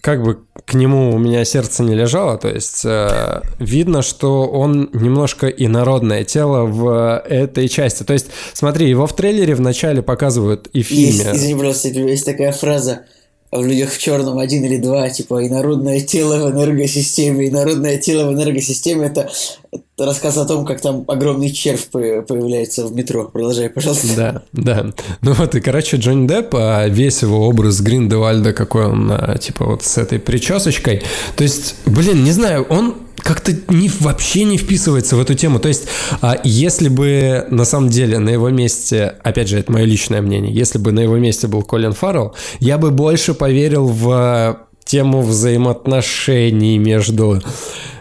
как бы к нему у меня сердце не лежало, то есть э, видно, что он немножко инородное тело в этой части. То есть, смотри, его в трейлере вначале показывают и в Есть, фильме. извини, просто есть такая фраза в людях в черном один или два, типа инородное тело в энергосистеме. Инородное тело в энергосистеме это, это рассказ о том, как там огромный червь по- появляется в метро. Продолжай, пожалуйста. Да, да. Ну вот, и, короче, Джонни Депп, а весь его образ Гриндевальда, какой он, а, типа, вот с этой причесочкой. То есть, блин, не знаю, он как-то не, вообще не вписывается в эту тему. То есть, а, если бы на самом деле на его месте, опять же, это мое личное мнение, если бы на его месте был Колин Фаррелл, я бы больше поверил в а, тему взаимоотношений между,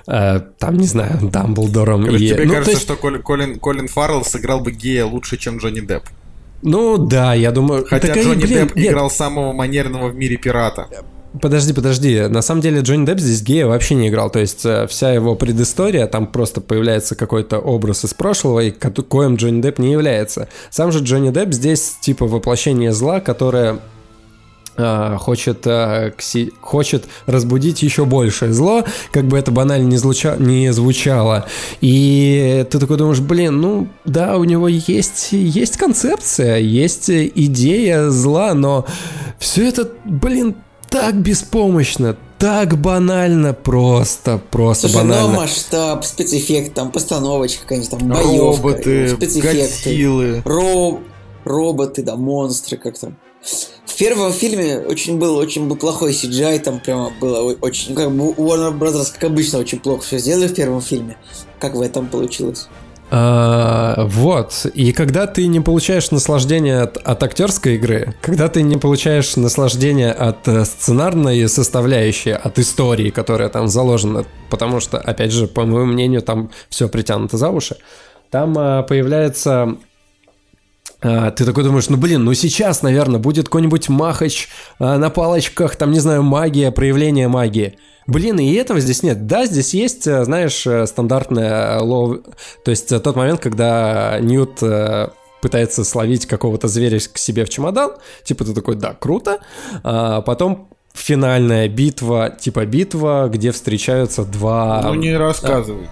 а, там, не знаю, Дамблдором Короче, и... тебе ну, кажется, есть- что Колин, Колин, Колин Фаррелл сыграл бы гея лучше, чем Джонни Депп. Ну да, я думаю... Хотя Так Джонни блин, Депп нет, играл самого манерного в мире пирата. Подожди, подожди. На самом деле Джонни Депп здесь гея вообще не играл. То есть э, вся его предыстория, там просто появляется какой-то образ из прошлого, и ко- Джонни Депп не является. Сам же Джонни Депп здесь типа воплощение зла, которое э, хочет, э, хочет разбудить еще большее зло, как бы это банально не, звуча- не звучало. И ты такой думаешь, блин, ну да, у него есть, есть концепция, есть идея зла, но все это, блин, так беспомощно, так банально, просто, просто Слушай, ну банально. масштаб, спецэффект, там постановочка какая-нибудь, там боевка, Роботы, спецэффекты. Годзиллы. Роб... роботы, да, монстры, как там. В первом фильме очень был очень был плохой CGI, там прямо было очень, как бы Warner Brothers, как обычно, очень плохо все сделали в первом фильме. Как в этом получилось? А, вот. И когда ты не получаешь наслаждение от, от актерской игры, когда ты не получаешь наслаждение от э, сценарной составляющей, от истории, которая там заложена, потому что, опять же, по моему мнению, там все притянуто за уши, там а, появляется а, ты такой думаешь, ну блин, ну сейчас, наверное, будет какой-нибудь махач а, на палочках, там, не знаю, магия, проявление магии. Блин, и этого здесь нет. Да, здесь есть, э, знаешь, э, стандартная лов... То есть э, тот момент, когда Ньют э, пытается словить какого-то зверя к себе в чемодан, типа ты такой, да, круто. А потом финальная битва, типа битва, где встречаются два... Ну не рассказывай.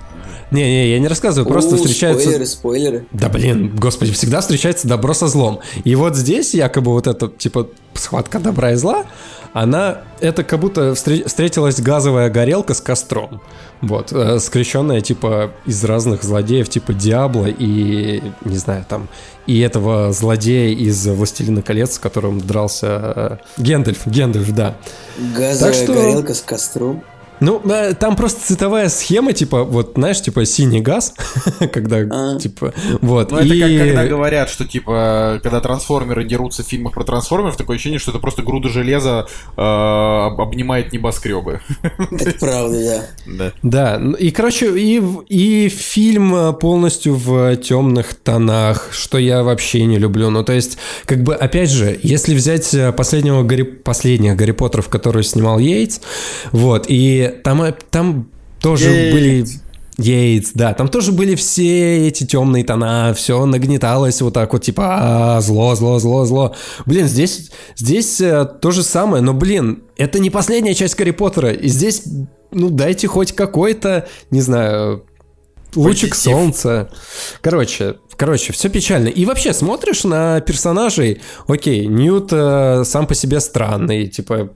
Не-не, я не рассказываю, просто У, встречаются... Спойлеры, спойлеры. Да блин, господи, всегда встречается добро со злом. И вот здесь якобы вот это, типа, схватка добра и зла, она, это как будто встре- встретилась газовая горелка с костром. Вот, э, скрещенная, типа, из разных злодеев, типа Диабло и, не знаю, там, и этого злодея из «Властелина колец», с которым дрался э, Гендальф, Гендальф, да. Газовая Так что- горелка с костром. Ну, э, там просто цветовая схема, типа, вот, знаешь, типа синий газ, когда, А. типа, вот. Ну, это и- как когда говорят, что, типа, когда трансформеры дерутся в фильмах про трансформеров, такое ощущение, что это просто груда железа э, об- обнимает небоскребы. Это правда, да. Да. Да, ну, и, короче, и, фильм э, полностью в темных тонах, что я вообще не люблю. Ну, то есть, как бы, опять же, если взять последнего Гарри, последних Гарри Поттеров, которые снимал Йейтс, вот, и там, э, там тоже Йейтс. были... Йейтс, да, там тоже были все эти темные тона, все нагнеталось вот так вот, типа, «А, зло, зло, зло, зло. Блин, здесь, здесь э, то же самое, но, блин, это не последняя часть Гарри Поттера, и здесь, ну, дайте хоть какой-то, не знаю, лучик Позитив. солнца. Короче, короче, все печально. И вообще, смотришь на персонажей, окей, Ньют э, сам по себе странный, типа,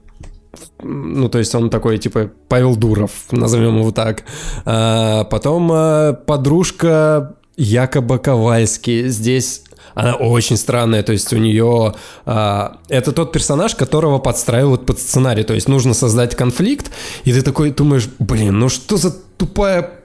ну, то есть он такой, типа, Павел Дуров, назовем его так. А, потом э, подружка якобы Ковальский. Здесь она очень странная, то есть у нее... а, это тот персонаж, которого подстраивают под сценарий, то есть нужно создать конфликт, и ты такой думаешь, блин, ну что за тупая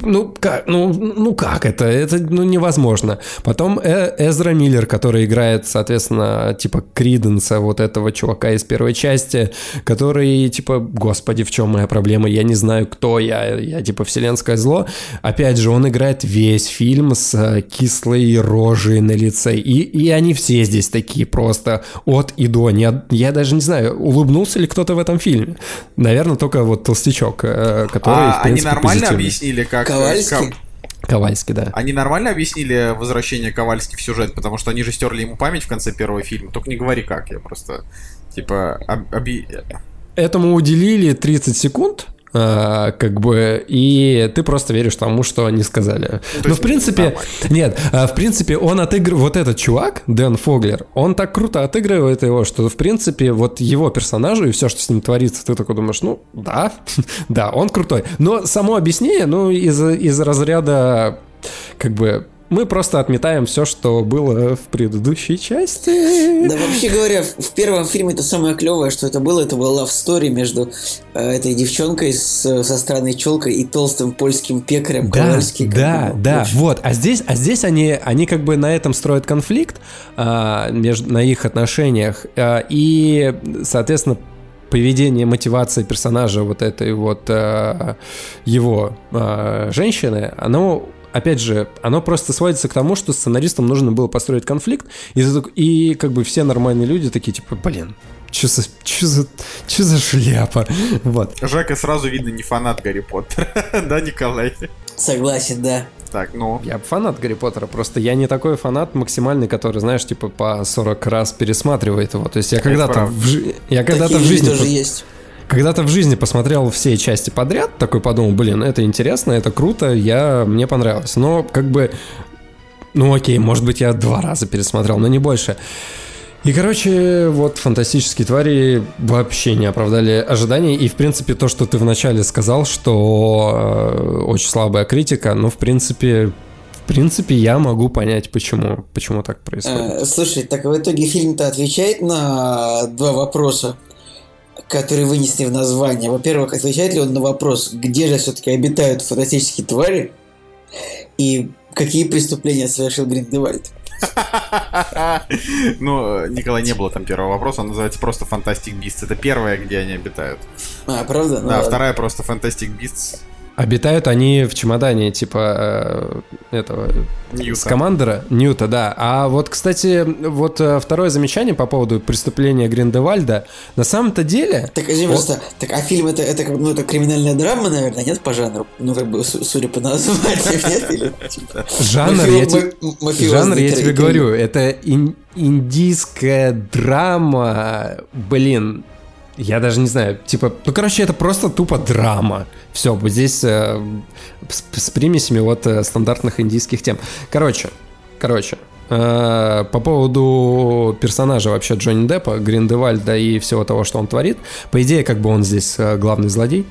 ну как, ну, ну как это? Это ну, невозможно. Потом Э- Эзра Миллер, который играет, соответственно, типа Криденса, вот этого чувака из первой части, который, типа, господи, в чем моя проблема? Я не знаю, кто я. Я, типа, вселенское зло. Опять же, он играет весь фильм с э, кислой рожей на лице. И, и они все здесь такие просто от и до. Не- я даже не знаю, улыбнулся ли кто-то в этом фильме. Наверное, только вот толстячок, э, который, А в они принципе, нормально позитивный. объяснили, как... э, Ковальский? как- Ковальский, да. Они нормально объяснили возвращение Ковальски в сюжет, потому что они же стерли ему память в конце первого фильма. Только не говори как, я просто... Типа, об- оби- Этому уделили 30 секунд, а, как бы, и ты просто веришь тому, что они сказали. Но есть в принципе, нормально. нет, а, в принципе, он отыгрывает, вот этот чувак, Дэн Фоглер, он так круто отыгрывает его, что, в принципе, вот его персонажу и все, что с ним творится, ты такой думаешь, ну, да, да, он крутой. Но само объяснение, ну, из, из разряда, как бы, мы просто отметаем все, что было в предыдущей части. Да, вообще говоря, в первом фильме это самое клевое, что это было, это была love story между э, этой девчонкой с- со странной челкой и толстым польским пекарем Да, да, да, очень- вот. А здесь, а здесь они, они как бы на этом строят конфликт а, между, на их отношениях. а, и, соответственно, поведение, мотивация персонажа вот этой вот а, его а, женщины, оно Опять же, оно просто сводится к тому, что сценаристам нужно было построить конфликт, и, и как бы все нормальные люди такие, типа, блин, что за, чё за, чё за шляпа? Вот. Жека сразу видно не фанат Гарри Поттера. да, Николай? Согласен, да. Так, ну... Я фанат Гарри Поттера, просто я не такой фанат максимальный, который, знаешь, типа по 40 раз пересматривает его. То есть я когда-то в, жи- я когда-то в жизни тоже есть. Когда-то в жизни посмотрел все части подряд, такой подумал, блин, это интересно, это круто, я мне понравилось. Но как бы, ну окей, может быть я два раза пересмотрел, но не больше. И, короче, вот фантастические твари вообще не оправдали ожиданий. И, в принципе, то, что ты вначале сказал, что э, очень слабая критика, ну, в принципе, в принципе, я могу понять, почему, почему так происходит. Э, Слушай, так в итоге фильм-то отвечает на два вопроса, которые вынесли в название. Во-первых, отвечает ли он на вопрос, где же все-таки обитают фантастические твари и какие преступления совершил Гриндевальд? Ну, Николай, не было там первого вопроса, он называется просто Fantastic Beasts. Это первое, где они обитают. А, правда? Ну да, ладно. вторая просто Fantastic Beasts. Обитают они в чемодане, типа, э, этого, Ньюта. С командера Ньюта, да. А вот, кстати, вот э, второе замечание по поводу преступления Гриндевальда. На самом-то деле... Так, извини, Вот. просто, так, а фильм это, это, как, ну, это криминальная драма, наверное, нет, по жанру? Ну, как бы, су- судя по названию, нет? Или, типа, Жанр, мафио- я тебе, мафиозный жанр, я тебе говорю, это ин- индийская драма, блин, я даже не знаю, типа, ну, короче, это просто тупо драма. Все, вот здесь э, с, с примесями вот э, стандартных индийских тем. Короче, короче, э, по поводу персонажа вообще Джонни Деппа, Гриндевальда и всего того, что он творит, по идее, как бы он здесь э, главный злодей,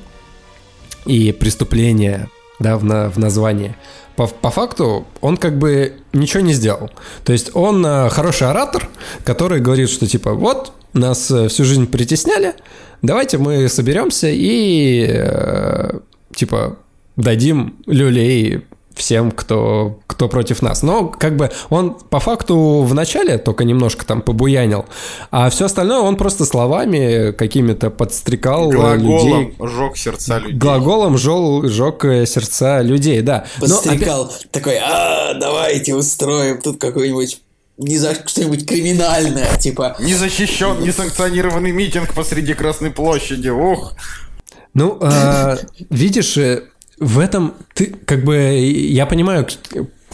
и преступление, да, в, на, в названии. По, по факту он как бы ничего не сделал. То есть он э, хороший оратор, который говорит, что типа вот нас э, всю жизнь притесняли, давайте мы соберемся и э, типа дадим люлей всем, кто, кто против нас. Но как бы он по факту в начале только немножко там побуянил, а все остальное он просто словами какими-то подстрекал Глаголом людей. жег сердца людей. Глаголом жел, жег э, сердца людей, да. Но опять- Подстрекал. Такой, а, давайте устроим тут какой-нибудь не за что-нибудь криминальное, типа. Незащищен, несанкционированный митинг посреди Красной площади. Ух. Ну, а, видишь, э, в этом ты как бы я понимаю,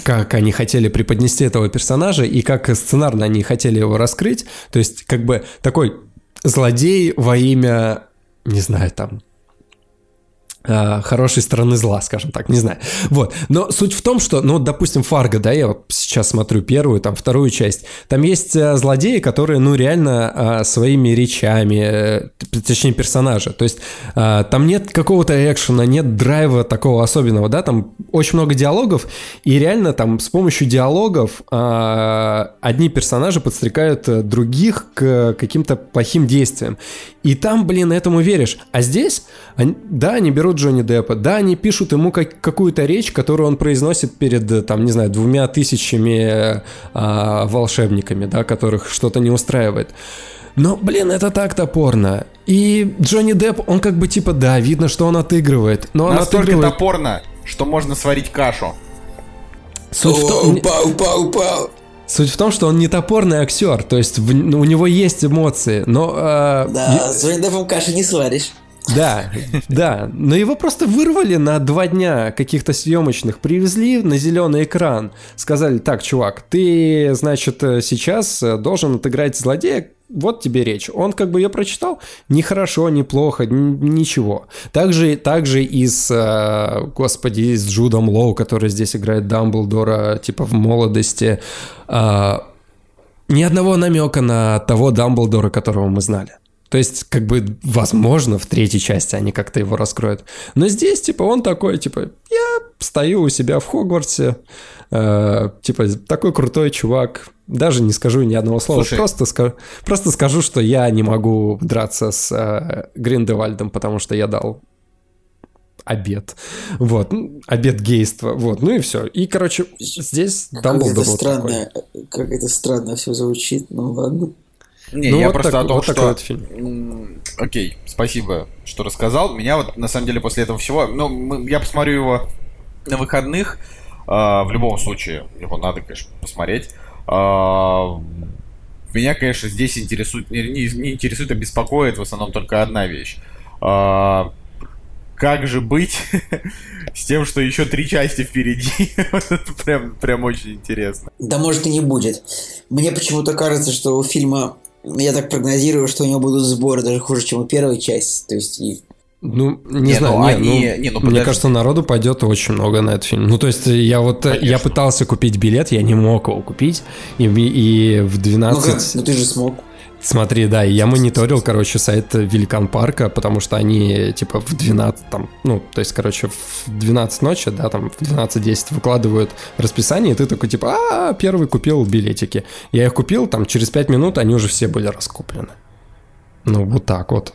как они хотели преподнести этого персонажа и как сценарно они хотели его раскрыть. То есть, как бы такой злодей во имя, не знаю, там хорошей стороны зла, скажем так, не знаю. Вот. Но суть в том, что, ну, вот, допустим, Фарго, да, я вот сейчас смотрю первую, там, вторую часть, там есть э, злодеи, которые, ну, реально а, своими речами, э, точнее, персонажи, то есть там нет какого-то экшена, нет драйва такого особенного, да, там очень много диалогов, и реально там с помощью диалогов одни персонажи подстрекают э, других к каким-то плохим действиям. И там, блин, этому веришь. А здесь, они- да, они берут Джонни Деппа, да, они пишут ему как- какую-то речь, которую он произносит перед, э, там, не знаю, двумя тысячами э, а, волшебниками, да, которых что-то не устраивает. Но, блин, это так топорно. И Джонни Депп, он как бы типа, да, видно, что он отыгрывает. Но он Настолько отыгрывает... топорно, что можно сварить кашу. Суть в О, том- упал, упал, упал. Суть в том, что он не топорный актер, то есть в- ну, у него есть эмоции, но... э, Да, с Джонни Деппом каши не сваришь. Да, да. Но его просто вырвали на два дня каких-то съемочных, привезли на зеленый экран, сказали, так, чувак, ты, значит, сейчас должен отыграть злодея, вот тебе речь. Он как бы ее прочитал, ни хорошо, ни плохо, ничего. Также, также и с, э, господи, и с Джудом Лоу, который здесь играет Дамблдора, типа в молодости. А, ни одного намека на того Дамблдора, которого мы знали. То есть, как бы, возможно, в третьей части они как-то его раскроют. Но здесь, типа, он такой, типа, я стою у себя в Хогвартсе, э, типа, такой крутой чувак, даже не скажу ни одного слова, Слушай. просто, ска- просто скажу, что я не могу драться с э, Гриндевальдом, потому что я дал обед. Вот, обед гейства, вот, ну и все. И, короче, здесь Как Дамблдор это вот такой. странно, как это странно все звучит, ну ладно. Не, Ну, я вот просто так- о том, вот что... такой вот фильм. Окей, спасибо, что рассказал. Меня вот, на самом деле, после этого всего... Ну, мы- я посмотрю его на выходных. А, в любом случае, его надо, конечно, посмотреть. А, меня, конечно, здесь интересует... Не, не- не интересует, а беспокоит в основном только одна вещь. А, как же быть с тем, что еще три части впереди? Вот Это прям, прям очень интересно. Да может и не будет. Мне почему-то кажется, что у фильма, я так прогнозирую, что у него будут сборы даже хуже, чем у первой части. То есть и Ну, не, Не, знаю, ну, не, они- ну, не, ну, мне кажется, народу пойдет очень много на этот фильм. Ну, то есть, я вот, э, я Конечно. пытался купить билет, я не мог его купить, и, и в ну 12... как, ну ты же смог. Смотри, да, я мониторил, короче, сайт Великан Парка, потому что они, типа, в 12, там, ну, то есть, короче, в 12 ночи, да, там, в 12.10 выкладывают расписание, и ты такой, типа, а, первый купил билетики. Я их купил, там, через 5 минут они уже все были раскуплены. Ну, вот так вот.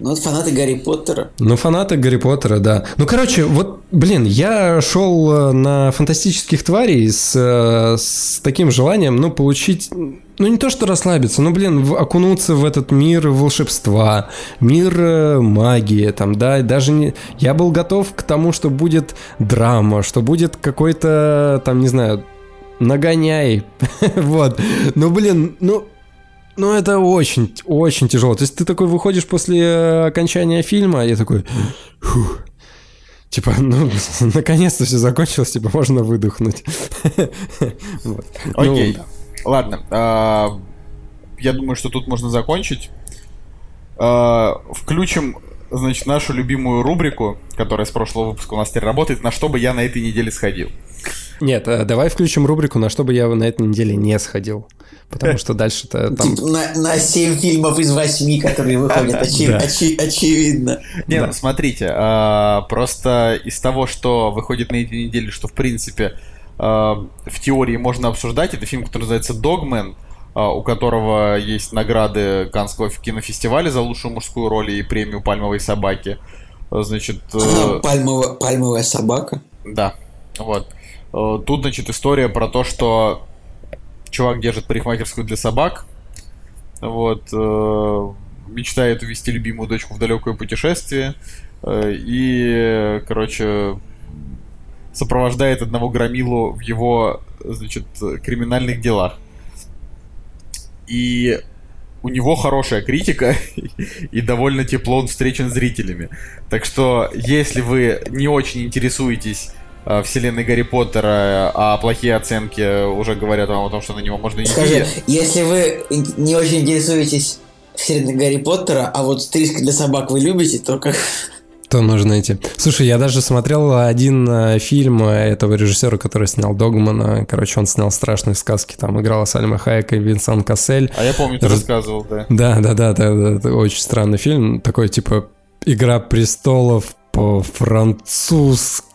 Ну вот фанаты Гарри Поттера. Ну, фанаты Гарри Поттера, да. Ну, короче, вот, блин, я шел э, на фантастических тварей с, э, с таким желанием, ну, получить, ну, не то что расслабиться, ну, блин, окунуться в этот мир волшебства, мир э, магии, там, да, даже не... Я был готов к тому, что будет драма, что будет какой-то, там, не знаю, нагоняй, вот. Ну, блин, ну, ну, это очень, очень тяжело. То есть ты такой выходишь после э, окончания фильма, и такой... «Фух». Типа, ну, наконец-то все закончилось, типа, можно выдохнуть. Ну, Окей. Ладно. а, я думаю, что тут можно закончить. А, включим, значит, нашу любимую рубрику, которая с прошлого выпуска у нас теперь работает, на что бы я на этой неделе сходил. Нет, э, давай включим рубрику, на что бы я на этой неделе не сходил. Потому что дальше-то там... Типа на, на 7 фильмов из 8, которые выходят, очи- Да. очи- очевидно. Не, ну смотрите, а, просто из того, что выходит на этой неделе, что в принципе а, в теории можно обсуждать, это фильм, который называется «Догмен», а, у которого есть награды Каннского кинофестиваля за лучшую мужскую роль и премию «Пальмовой собаки». Значит, э, Пальмовая, пальмовая собака. да, вот. Э, Тут, значит, история про то, что чувак держит парикмахерскую для собак, вот, э, мечтает увезти любимую дочку в далекое путешествие, э, и, короче, сопровождает одного громилу в его, значит, криминальных делах. И у него хорошая критика, и довольно тепло он встречен зрителями. Так что, если вы не очень интересуетесь вселенной Гарри Поттера, а плохие оценки уже говорят вам о том, что на него можно не Скажи, идти. если вы не очень интересуетесь вселенной Гарри Поттера, а вот стрижка для собак вы любите, то как... То нужно идти. Слушай, я даже смотрел один э, фильм э, этого режиссера, который снял Догмана. Короче, он снял страшные сказки. Там играла Сальма Хайек и Винсан Кассель. А я помню, ты Раз- рассказывал, да. Да, да, да, да, да, это очень странный фильм. Такой типа Игра престолов по-французски.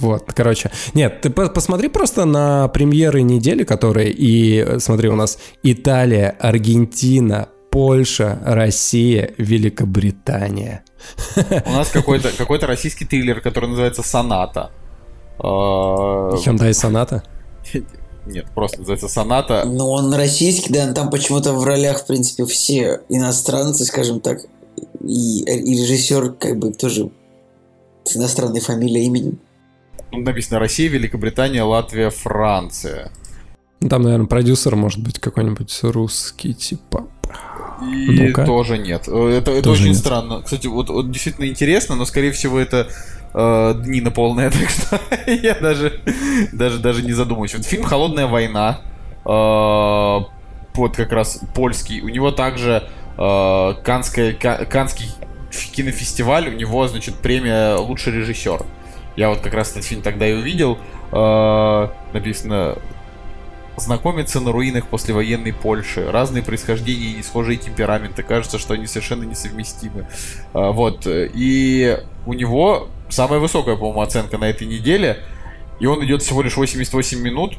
Вот, короче. Нет, ты по- посмотри просто на премьеры недели, которые. И э, смотри, у нас Италия, Аргентина, Польша, Россия, Великобритания. У нас какой-то какой российский триллер, который называется «Соната». А, Hyundai Соната. Нет, просто называется «Соната». Ну, он российский, да, там почему-то в ролях, в принципе, все иностранцы, скажем так, и, и режиссер, как бы, тоже с иностранной фамилией, именем. Написано Россия, Великобритания, Латвия, Франция. Ну, Там, наверное, продюсер может быть какой-нибудь русский, типа. И Ну-ка. тоже нет. Э, Это, это Тоже очень нет. странно. Кстати, вот, вот действительно интересно, но скорее всего это э, дни на полное, так что я даже, даже, даже не задумываюсь. Вот фильм «Холодная война», э, вот как раз польский, у него также э, Канская, Ка- Канский кинофестиваль, у него, значит, премия «Лучший режиссер». Я вот как раз этот фильм тогда и увидел. Э, написано знакомиться на руинах послевоенной Польши. Разные происхождения и несхожие темпераменты. Кажется, что они совершенно несовместимы. А, Вот. И у него самая высокая, по-моему, оценка на этой неделе. И он идет всего лишь 88 минут.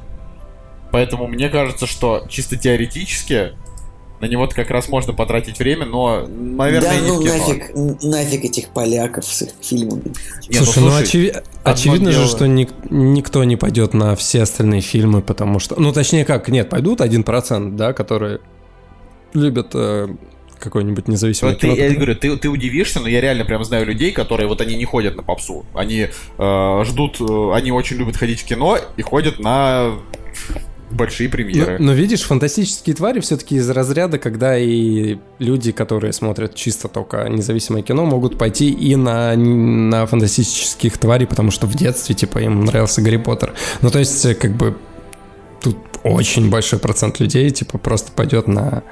Поэтому мне кажется, что чисто теоретически на него как раз можно потратить время, но, наверное, да, не ну в кино. нафиг, нафиг этих поляков с их фильмами. Не, Слушай, ну, слушай, очеви- одно очевидно же, дело- что ник- никто не пойдет на все остальные фильмы, потому что... Ну, точнее как, нет, пойдут 1%, да, которые любят э, какой-нибудь независимый Вот ты, я говорю, ты, ты удивишься, но я реально прям знаю людей, которые вот они не ходят на попсу. Они э, ждут, э, они очень любят ходить в кино и ходят на большие Ну, премьеры. но видишь, фантастические твари все-таки из разряда, когда и люди, которые смотрят чисто только независимое кино, могут пойти и на, на фантастических тварей, потому что в детстве, типа, им нравился Гарри Поттер. Ну, то есть, как бы, очень большой процент людей, типа, просто пойдет на...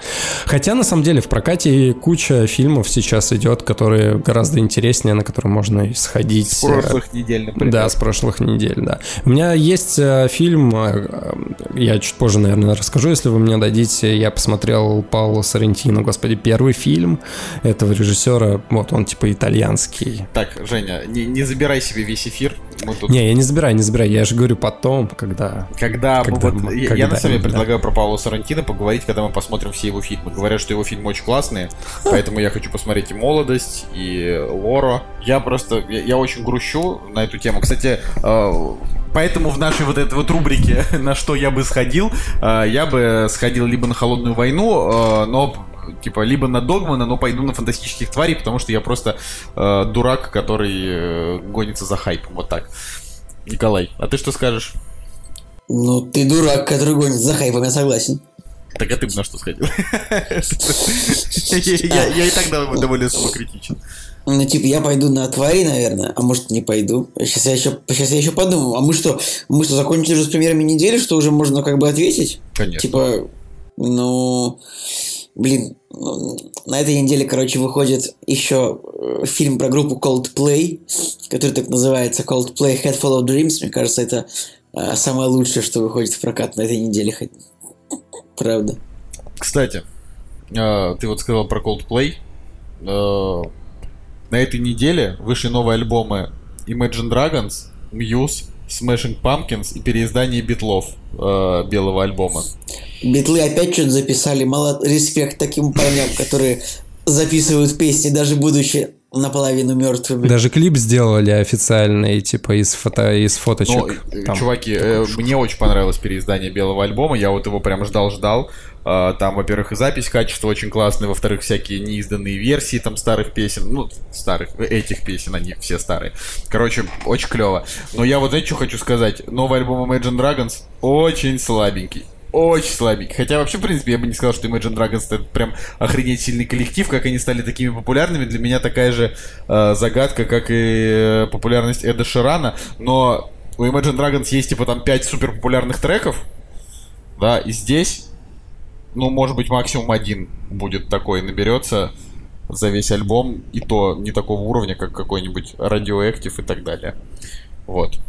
Хотя, на самом деле, в прокате куча фильмов сейчас идет, которые гораздо интереснее, на которые можно сходить. С прошлых недель, например. Да, с прошлых недель, да. У меня есть э, фильм, э, э, я чуть позже, наверное, расскажу, если вы мне дадите. Я посмотрел Пауло Соррентино, господи, первый фильм этого режиссера. Вот он типа итальянский. Так, Женя, не, не забирай себе весь эфир. Мы тут... Не, я не забираю, не забираю. Я же говорю потом, когда... Когда, Когда вот, мы- я, когда я на самом деле предлагаю про Паула Сарантино поговорить, когда мы посмотрим все его фильмы. Говорят, что его фильмы очень классные, поэтому я хочу посмотреть и «Молодость», и «Лоро». Я просто, я, я очень грущу на эту тему. Кстати, э, поэтому в нашей вот этой вот рубрике «На что я бы сходил», э, я бы сходил либо на «Холодную войну», э, но типа либо на Догмана, но пойду на фантастических тварей, потому что я просто э, дурак, который э, гонится за хайпом. Вот так. Николай, а ты что скажешь? Ну, ты дурак, который гонит за хайпом, я согласен. Так а ты бы на что сходил? Я и так дов- довольно самокритичен. Ну, типа, я пойду на твари, наверное, а может не пойду. Сейчас я еще, сейчас я еще подумаю. А мы что, мы что, закончили уже с премьерами недели, что уже можно как бы ответить? Конечно. Типа, ну, блин, ну, на этой неделе, короче, выходит еще э, фильм про группу Coldplay, который так называется Coldplay Head Full of Dreams. Мне кажется, это а, самое лучшее, что выходит в прокат на этой неделе. хоть- Правда. Кстати, э, ты вот сказал про Coldplay. Э, На этой неделе вышли новые альбомы Imagine Dragons, Muse, Smashing Pumpkins и переиздание битлов э, белого альбома. Битлы опять что-то записали. Мало респект таким парням, которые записывают песни, даже будучи наполовину мертвыми. Даже клип сделали официальный, типа из, фото, из фоточек. Ну, э, Там. чуваки, э, мне очень понравилось переиздание белого альбома. Я вот его прям ждал-ждал. А, Там, во-первых, и запись, качество очень классное, во-вторых, всякие неизданные версии там старых песен, ну, старых, э, этих песен, они все старые. Короче, очень клево. Но я вот знаете, что хочу сказать? Новый альбом Imagine Dragons очень слабенький. Очень слабенький. Хотя вообще, в принципе, я бы не сказал, что Imagine Dragons это прям охренеть сильный коллектив, как они стали такими популярными. Для меня такая же э, загадка, как и э, популярность Эда Ширана. Но у Imagine Dragons есть типа там 5 супер популярных треков. Да, и здесь, ну, может быть, максимум один будет такой, наберется за весь альбом, и то не такого уровня, как какой-нибудь Radioactive и так далее. Вот.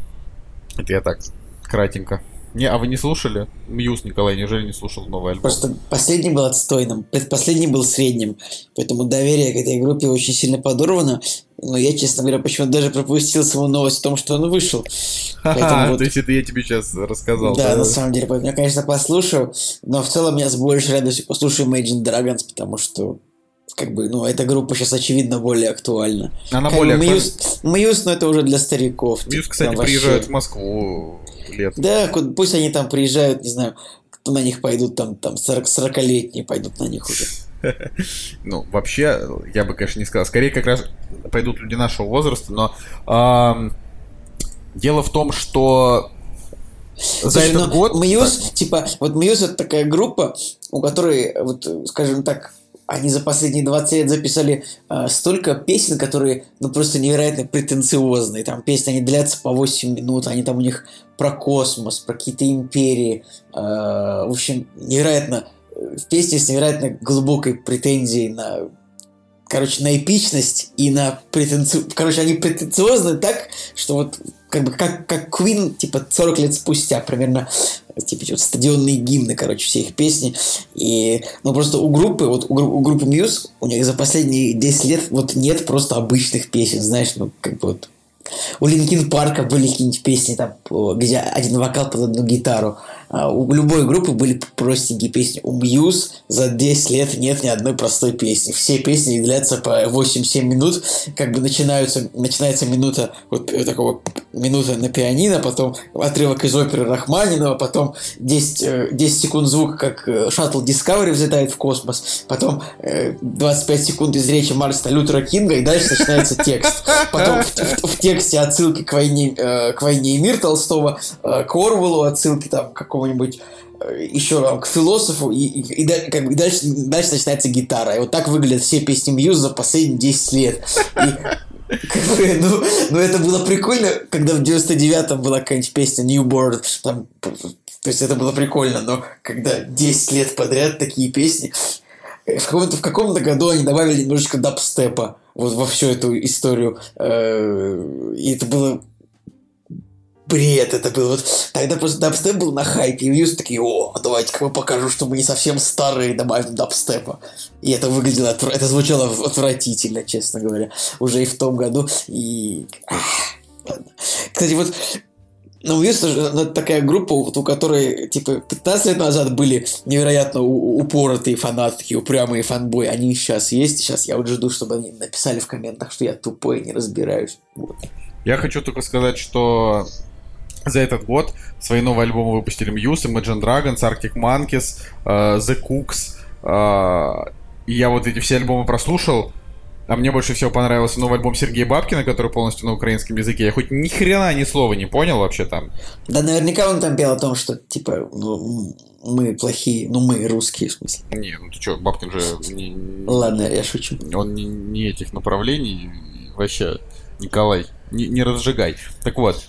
Это я так, кратенько. Не, а вы не слушали? Мьюз, Николай, неужели не слушал новый альбом? Просто последний был отстойным, предпоследний был средним. Поэтому доверие к этой группе очень сильно подорвано. Но я, честно говоря, почему-то даже пропустил саму новость о том, что он вышел. Ха-ха, вот- то есть это я тебе сейчас рассказал. Да, на самом деле, поэтому я, конечно, послушаю, но в целом я с большей радостью послушаю Imagine Dragons, потому что как бы, ну, эта группа сейчас, очевидно, более актуальна. Она Как более актуальна. Muse, Muse, но это уже для стариков. Muse, кстати, вообще- приезжают в Москву летом. Да, пусть они там приезжают, не знаю, кто на них пойдут, там, там 40 40-летние пойдут на них уже. Ну, вообще, я бы, конечно, не сказал. Скорее, как раз пойдут люди нашего возраста, но дело в том, что за Слушай, этот ну, год... Мьюз, Так, типа, вот Мьюз это такая группа, у которой, вот, скажем так, они за последние 20 лет записали э, столько песен, которые, ну, просто невероятно претенциозные. Там песни, они длятся по 8 минут, они там у них про космос, про какие-то империи. э, в общем, невероятно, э, песни с невероятно глубокой претензией на короче, на эпичность и на претенцию... Короче, они претенциозны так, что вот как бы как, как Queen, типа, 40 лет спустя примерно, типа, вот стадионные гимны, короче, все их песни. И, ну, просто у группы, вот у, у группы Muse, у них за последние 10 лет вот нет просто обычных песен, знаешь, ну, как бы вот у Линкин Парка были какие-нибудь песни, там, где один вокал под одну гитару. А у любой группы были простенькие песни. У Muse за 10 лет нет ни одной простой песни. Все песни длятся по 8-7 минут. Как бы начинаются, начинается минута вот э, такого минута на пианино, потом отрывок из оперы Рахманинова, потом 10, э, 10 секунд звука, как э, шаттл Discovery взлетает в космос, потом э, 25 секунд из речи Марста Лютера Кинга, и дальше начинается текст. Потом в, в- в тексте отсылки к войне, э, к войне и мир Толстого, э, к Орвелу отсылки там к какому-нибудь э, еще к философу, и, и- и как бы дальше, дальше начинается гитара. И вот так выглядят все песни Мьюз за последние 10 лет. И как бы, ну, ну, это было прикольно, когда в 99-м была какая-нибудь песня Newborn, там, то есть это было прикольно, но когда 10 лет подряд такие песни, э, в каком-то, в каком-то году они добавили немножечко дабстепа вот во всю эту историю, э, и это было бред это был. Вот тогда просто дабстеп был на хайпе, и Мьюз такие, о, давайте-ка мы покажу, что мы не совсем старые, добавим дабстепа. И это выглядело, это звучало отвратительно, честно говоря, уже и в том году. И... ах. Кстати, вот ну, ну, это такая группа, вот у которой, типа, 15 лет назад были невероятно упоротые фанаты, такие упрямые фанбои. Они и сейчас есть. Сейчас я вот жду, чтобы они написали в комментах, что я тупой, не разбираюсь. Вот. Я хочу только сказать, что за этот год свои новые альбомы выпустили Muse, Imagine Dragons, Arctic Monkeys, э, The Cooks. э, И я вот эти все альбомы прослушал. А мне больше всего понравился новый альбом Сергея Бабкина, который полностью на украинском языке. Я хоть ни хрена ни слова не понял вообще там. Да, наверняка он там пел о том, что, типа, ну, мы плохие, ну, мы русские, в смысле. Не, ну ты чё, Бабкин же не, не- Ладно, я шучу. он не, не этих направлений. Вообще, Николай, не, не разжигай. Так вот.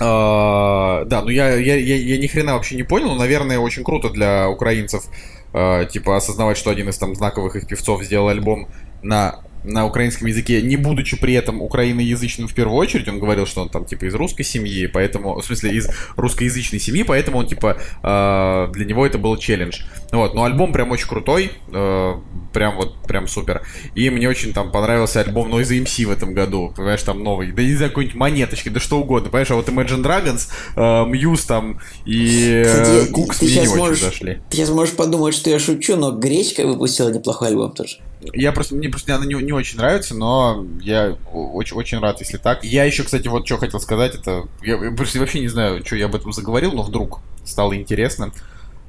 А, да, ну я, я, я, я ни хрена вообще не понял. Наверное, очень круто для украинцев, а, типа, осознавать, что один из там знаковых их певцов сделал альбом на на украинском языке, не будучи при этом украиноязычным в первую очередь. Он говорил, что он там типа из русской семьи, поэтому, в смысле, из русскоязычной семьи, поэтому он типа э, для него это был челлендж. Вот, но альбом прям очень крутой, э, прям вот прям супер. И мне очень там понравился альбом Noise MC в этом году, понимаешь, там новый, да не знаю, какой-нибудь монеточки, да что угодно, понимаешь, а вот Imagine Dragons, э, Muse там и э, Кукс ты мне не сейчас очень можешь- зашли. Ты сейчас можешь подумать, что я шучу, но Гречка выпустила неплохой альбом тоже. Я просто, мне просто она не, не очень нравится, но я очень, очень рад, если так. Я еще, кстати, вот что хотел сказать, это... Я просто вообще не знаю, что я об этом заговорил, но вдруг стало интересно.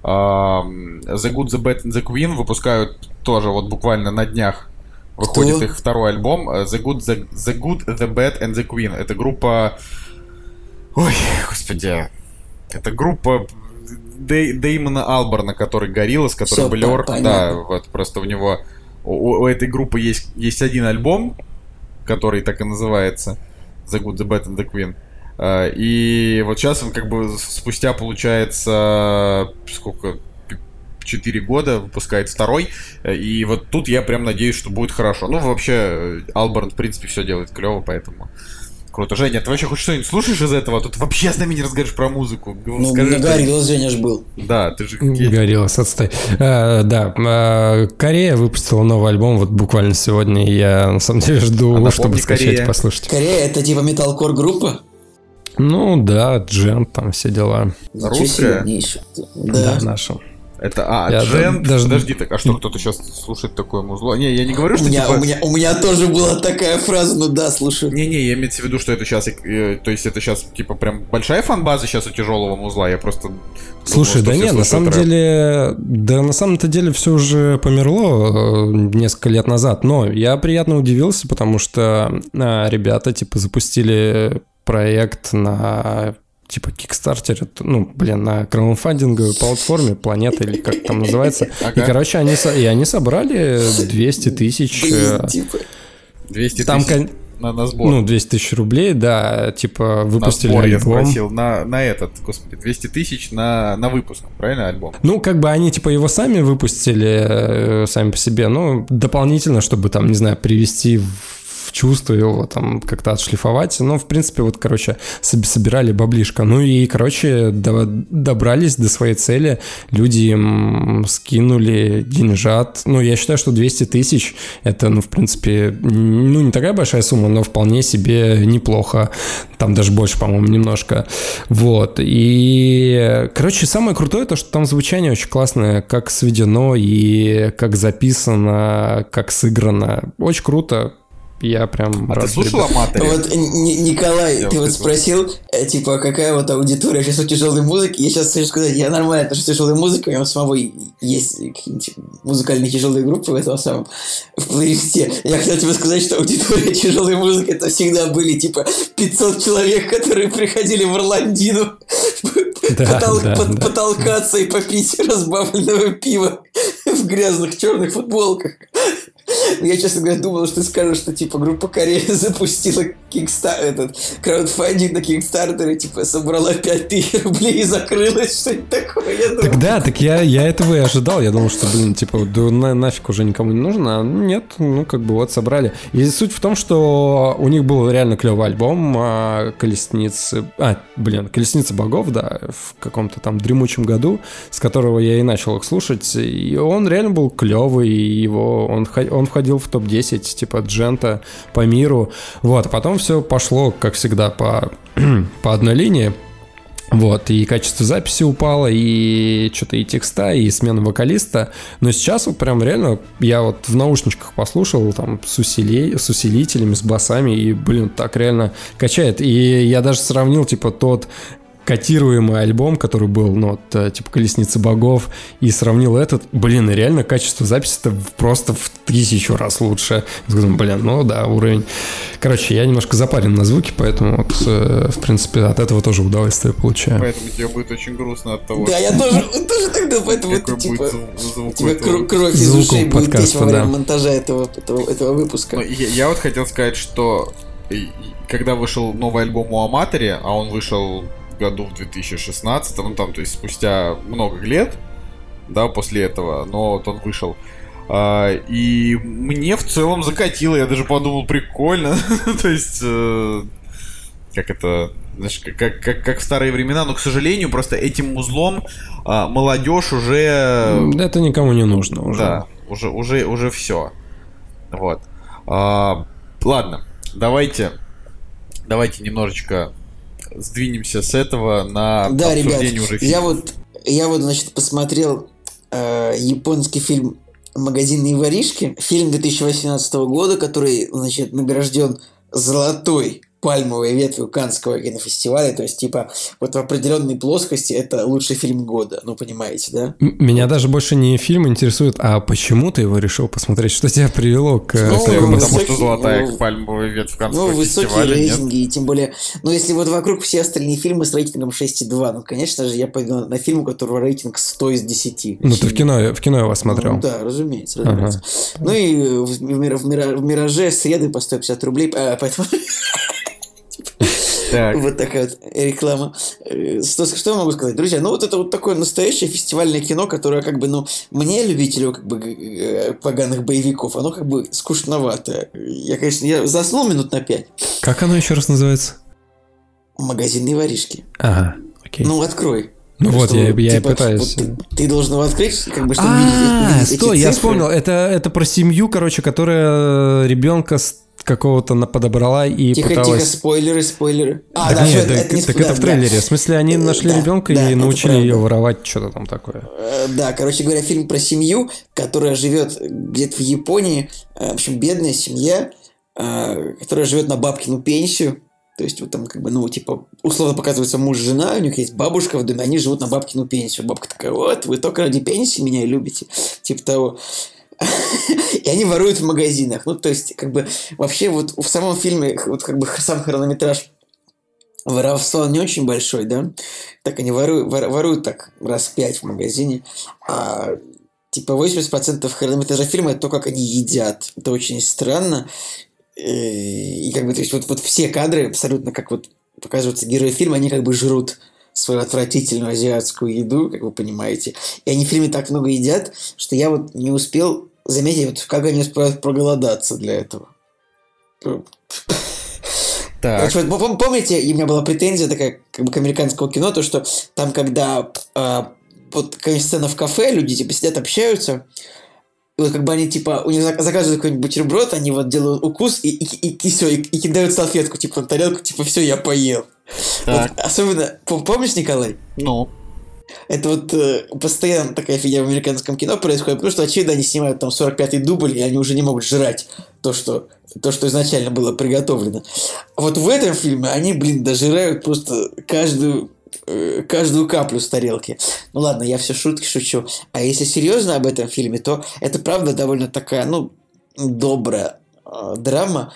The Good, The Bad and The Queen выпускают тоже вот буквально на днях. Выходит Кто? их второй альбом э, The Good, The, The Good, The Bad and The Queen. Это группа... Ой, господи. Это группа Дэй- Дэймона Алборна, который горилла, с которым Всё, Блер. Да, вот просто у него у, у этой группы есть, есть один альбом, который так и называется The Good, The Bad and The Queen. А, И вот сейчас он как бы спустя, получается, сколько, 4 года выпускает второй. И вот тут я прям надеюсь, что будет хорошо. Ну, вообще, Алборн, в принципе, все делает клево, поэтому круто. Женя, ты вообще хоть что-нибудь слушаешь из этого? Тут вообще с нами не разговариваешь про музыку. Ну, Скажи, на что- Гориллас Женя ж был. Да, ты же... Гориллас, отстой. А, да, а, Корея выпустила новый альбом вот буквально сегодня. и Я на самом деле жду, А напомни, чтобы скачать Корея. и послушать. Корея это типа металкор группа? Ну да, Джен, там все дела. Русская? Да, Да. наша. Это, а, Я Джент, даже- подожди, так, а что, кто-то сейчас слушает такое музло? Не, я не говорю, У что меня, типа... у, меня, у меня тоже была такая фраза, ну да, слушаю. Не-не, я имею в виду, что это сейчас, то есть это сейчас, типа, прям большая фан-база сейчас у тяжелого музла, я просто... думал, Слушай, что да нет, на самом рэп. деле, да на самом-то деле все уже померло э, несколько лет назад, но я приятно удивился, потому что а, ребята, типа, запустили проект на типа Kickstarter, ну, блин, на краудфандинговой платформе Планета или как там называется. И, Ага. короче, они, и они собрали 200 тысяч. э, Блин, типа, 200 Там, тысяч на, на сбор. ну, 200 тысяч рублей, да, типа, на выпустили сбор, я альбом. спросил, на, на этот, господи, 200 тысяч на, на выпуск, правильно, альбом? Ну, как бы они, типа, его сами выпустили, э, сами по себе, ну, дополнительно, чтобы, там, не знаю, привести в в чувство его, там, как-то отшлифовать. Ну, в принципе, вот, короче, соб- собирали баблишко. Ну, и, короче, до- добрались до своей цели. Люди им скинули деньжат. Ну, я считаю, что 200 тысяч — это, ну, в принципе, ну, не такая большая сумма, но вполне себе неплохо. Там даже больше, по-моему, немножко. Вот. И, короче, самое крутое то, что там звучание очень классное, как сведено и как записано, как сыграно. Очень круто. Я прям А рад. ты слушал ребят. Аматори? Вот, Ни- Николай, Я ты вот спросил, э, типа, какая вот аудитория сейчас у тяжелой музыки. Я сейчас хочу сказать, я нормально отношусь к тяжелой музыке, у меня у самого есть какие-нибудь музыкальные тяжелые группы в этом самом в плейлисте. Я хотел тебе сказать, что аудитория тяжелой музыки это всегда были типа 500 человек, которые приходили в Ирландину Да, потол- да, под- да. потолкаться и попить разбавленного пива в грязных черных футболках. Я, честно говоря, думал, что ты скажешь, что, типа, группа Корея запустила кикстар, этот, краудфандинг на Кикстартере, типа, собрала 5000 рублей и закрылась, что-нибудь такое. Я думаю, Так да, так я, я этого и ожидал. Я думал, что, блин, типа, да на- нафиг уже никому не нужно. А нет, ну, как бы вот собрали. И суть в том, что у них был реально клевый альбом а, «Колесницы». А, блин, «Колесница богов», да, в каком-то там дремучем году, с которого я и начал их слушать. И он реально был клевый, и его, он, вхо- он входил в топ-10, типа, джента по миру. Вот, а потом все пошло, как всегда, по, по одной линии. Вот, и качество записи упало, и что-то и текста, и смена вокалиста. Но сейчас вот прям реально, я вот в наушничках послушал, там, с, усилей, с усилителями, с басами, и, блин, так реально качает. И я даже сравнил, типа, тот котируемый альбом, который был, ну, вот, э, типа, «Колесница богов», и сравнил этот, блин, реально качество записи-то просто в тысячу раз лучше. Думаю, блин, ну да, уровень. Короче, я немножко запарен на звуки, поэтому, вот, э, в принципе, от этого тоже удовольствие получаю. Поэтому тебе будет очень грустно от того, Да, я тоже, тоже тогда, поэтому это, типа, звук- этого. кровь из ушей будет течь во время да. монтажа этого, этого, этого выпуска. Ну, я, я вот хотел сказать, что и когда вышел новый альбом у Аматори, а он вышел году в 2016, ну там, то есть спустя много лет, да, после этого, но вот он вышел. А, и мне в целом закатило, я даже подумал, прикольно. То есть, э, как это, знаешь, как, как, как в старые времена, но, к сожалению, просто этим узлом а, молодежь уже... Это никому не нужно уже. Да, уже, уже, уже все. Вот. А, ладно, давайте, давайте немножечко сдвинемся с этого на Да, ребят, уже я фильма. вот, я вот, значит, посмотрел э, японский фильм «Магазинные воришки», фильм 2018 года, который, значит, награжден золотой пальмовой ветвью Канского кинофестиваля, то есть, типа, вот в определенной плоскости это лучший фильм года, ну, понимаете, да? Меня даже больше не фильм интересует, а почему ты его решил посмотреть? Что тебя привело к Ну, такому- Потому высокий- что золотая ну, пальмовая ветвь Ну, Каннского высокие нет? рейтинги, и тем более, ну, если вот вокруг все остальные фильмы с рейтингом 6,2, ну, конечно же, я пойду на, фильм, у которого рейтинг 100 из 10. Ну, ты в кино, в кино его смотрел. Ну, да, разумеется, Ага. разумеется. Ну и в, в в мира- в «Мираже» среды по 150 рублей, а, поэтому Так, вот такая вот реклама. Э, Что, что я могу сказать? Друзья, ну вот это вот такое настоящее фестивальное кино, которое как бы, ну, мне, любителю как бы э, поганых боевиков, оно как бы скучновато. Я, конечно, я заснул минут на пять. Как оно еще раз называется? Магазинные воришки. Ага, окей. Ну, открой. Ну вот, Что, я, я и типа, пытаюсь. вот ты, ты должен его открыть, как бы, чтобы А, видеть, видеть стой, я вспомнил. Это, это про семью, короче, которая ребенка с какого-то на- подобрала и Тихо, пыталась... тихо, спойлеры, спойлеры. А, Так да, нет, так, это не так спойлер, это в да. трейлере. В смысле, они нашли да, ребенка да, и это научили правда. ее воровать, что-то там такое. Э, Да, короче говоря, фильм про семью, которая живет где-то в Японии. Э, В общем, бедная семья, э, которая живет на бабкину пенсию. То есть, вот там, как бы, ну, типа, условно показывается муж, жена, у них есть бабушка в доме, они живут на бабкину пенсию. Бабка такая, вот, вы только ради пенсии меня и любите. Типа того. И они воруют в магазинах. Ну, то есть, как бы, вообще, вот в самом фильме, вот как бы сам хронометраж воровства не очень большой, да? Так они воруют, вор- воруют так раз пять в магазине, а типа 80% хронометража фильма это то, как они едят. Это очень странно. Э, И как бы, то есть, вот, вот все кадры, абсолютно как вот показываются герои фильма, они как бы жрут свою отвратительную азиатскую еду, как вы понимаете. И они в фильме так много едят, что я вот не успел заметить, вот как они успевают проголодаться для этого. так. Короче, вот пом- помните, и у меня была претензия такая как бы к американскому кино, то что там, когда а, вот какая сцена в кафе, люди типа сидят, общаются, и вот как бы они типа, у них зак- заказывают какой-нибудь бутерброд, они вот делают укус и, и, и, все, и, и кидают салфетку типа на тарелку, типа все, я поел. Так. Вот особенно, пом- помнишь, Николай? Ну, Это вот э, постоянно такая фигня в американском кино происходит, потому что, очевидно, они снимают там 45-й дубль, и они уже не могут жрать то, что, то, что изначально было приготовлено. Вот в этом фильме они, блин, дожирают просто каждую э, каждую каплю с тарелки. Ну ладно, я все шутки шучу. А если серьезно об этом фильме, то это правда довольно такая, ну, добрая э, драма,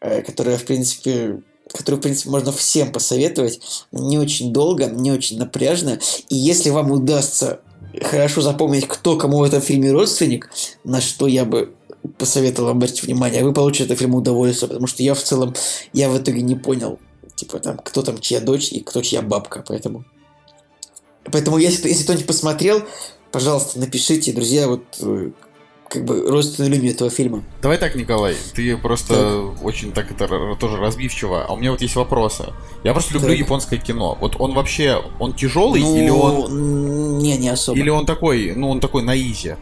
э, которая, в принципе, которую, в принципе, можно всем посоветовать. Не очень долго, не очень напряжно. И если вам удастся хорошо запомнить, кто кому в этом фильме родственник, на что я бы посоветовал обратить внимание, вы получите от этого фильма удовольствие, потому что я в целом, я в итоге не понял, типа, там, кто там чья дочь и кто чья бабка, поэтому... Поэтому, если, если кто-нибудь посмотрел, пожалуйста, напишите, друзья, вот э, как бы родственную линию этого фильма. давай так, Николай, ты просто очень так это тоже разбивчиво. А у меня вот есть вопросы. Я просто люблю Так. японское кино. Вот он вообще, он тяжелый ну, или он Не, не особо. или он такой, ну он такой на изи?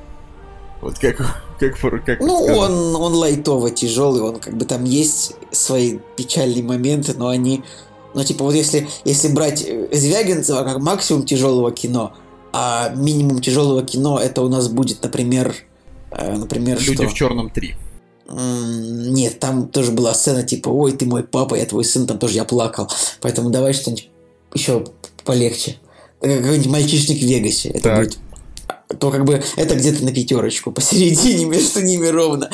Вот как как как, Ну, сказать? он, он лайтово тяжелый, он как бы там есть свои печальные моменты, но они... Ну, типа, вот если, если брать э, Звягинцева как максимум тяжелого кино, а минимум тяжелого кино это у нас будет, например, например, Люди что? в черном 3. М, Нет, там тоже была сцена типа, ой, ты мой папа, я твой сын, там тоже я плакал. Поэтому давай что-нибудь еще полегче. Э, Какой-нибудь мальчишник в Вегасе. Это Так. будет то как бы это где-то на пятерочку, посередине между ними ровно.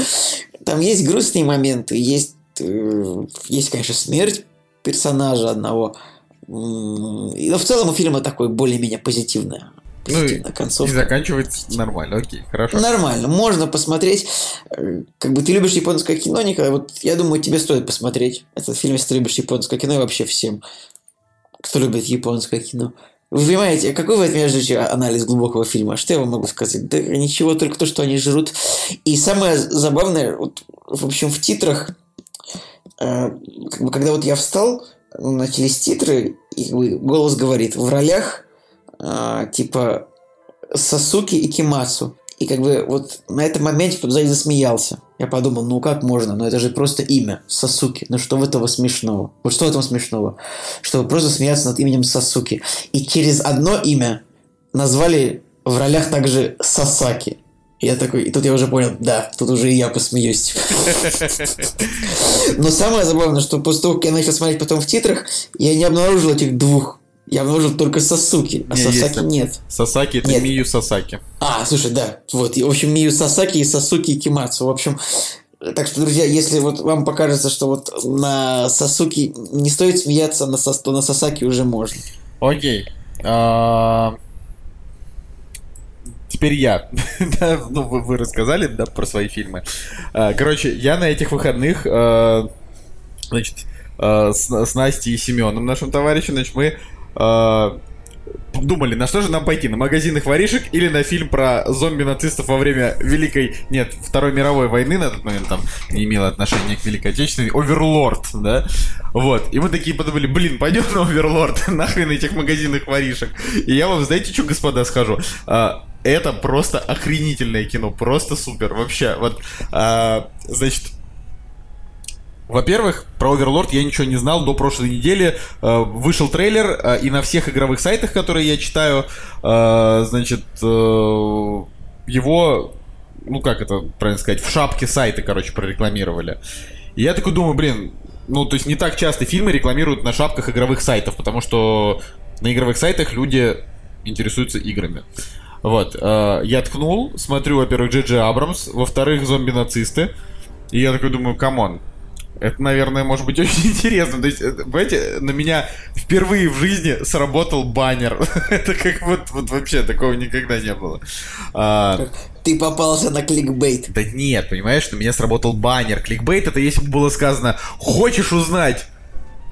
Там есть грустные моменты, есть, э, есть, конечно, смерть персонажа одного. Но в целом у фильма такой более-менее позитивная, Ну и- позитивная И концовка. заканчивается нормально, окей, хорошо. Нормально, можно посмотреть. Как бы ты любишь японское кино, Николай, вот я думаю, тебе стоит посмотреть этот фильм, если ты любишь японское кино и вообще всем, кто любит японское кино. Вы понимаете, какой от меня ждете анализ глубокого фильма? Что я вам могу сказать? Да ничего, только то, что они жрут. И самое забавное, вот, в общем, в титрах, э, как бы, когда вот я встал, начались титры, и голос говорит, в ролях э, типа Сасуки и Кимацу. И как бы вот на этом моменте кто-то сзади засмеялся. Я подумал, ну как можно? Ну это же просто имя. Сасуки. Ну что в этого смешного? Вот что в этом смешного? Что вы просто смеяться над именем Сасуки. И через одно имя назвали в ролях также Сасаки. И я такой, и тут я уже понял, да, тут уже и я посмеюсь. Но самое забавное, что после того, как я начал смотреть потом в титрах, я не обнаружил этих двух я обнаружил только Сасуки, а Сасаки нет. Сасаки это Нет. Мию Сасаки. А, слушай, да, вот, и, в общем, Мию Сасаки и Сасуки и Кимацу, в общем, так что, друзья, если вот вам покажется, что вот на Сасуки не стоит смеяться, на Сас- то на Сасаки уже можно. Окей. А, Теперь я. Да, ну, вы, вы рассказали, да, про свои фильмы. А, Короче, я на этих выходных, а, значит, с, с Настей и Семеном, нашим товарищем, значит, мы а, думали, на что же нам пойти, на магазин их воришек или на фильм про зомби-нацистов во время Великой, нет, Второй мировой войны, на этот момент там не имело отношения к Великой Отечественной, Оверлорд, да, вот, и мы такие подумали, блин, пойдем на Оверлорд, нахрен этих магазинных воришек, и я вам, знаете, что, господа, скажу, А, это просто охренительное кино, просто супер, вообще, вот, а, значит, во-первых, про Overlord я ничего не знал до прошлой недели. Э, Вышел трейлер, э, и на всех игровых сайтах, которые я читаю, э, значит, его, ну как это правильно сказать, в шапке сайта, короче, прорекламировали. И я такой думаю, блин, ну то есть не так часто фильмы рекламируют на шапках игровых сайтов, потому что на игровых сайтах люди интересуются играми. Вот, я ткнул, смотрю, во-первых, Джей Абрамс, во-вторых, зомби-нацисты. И я такой думаю, come on, это, наверное, может быть очень интересно. То есть, это, понимаете, на меня впервые в жизни сработал баннер. это как вот, вот вообще такого никогда не было. А, Ты попался на кликбейт. да нет, понимаешь, на меня сработал баннер. Кликбейт это если бы было сказано «Хочешь узнать,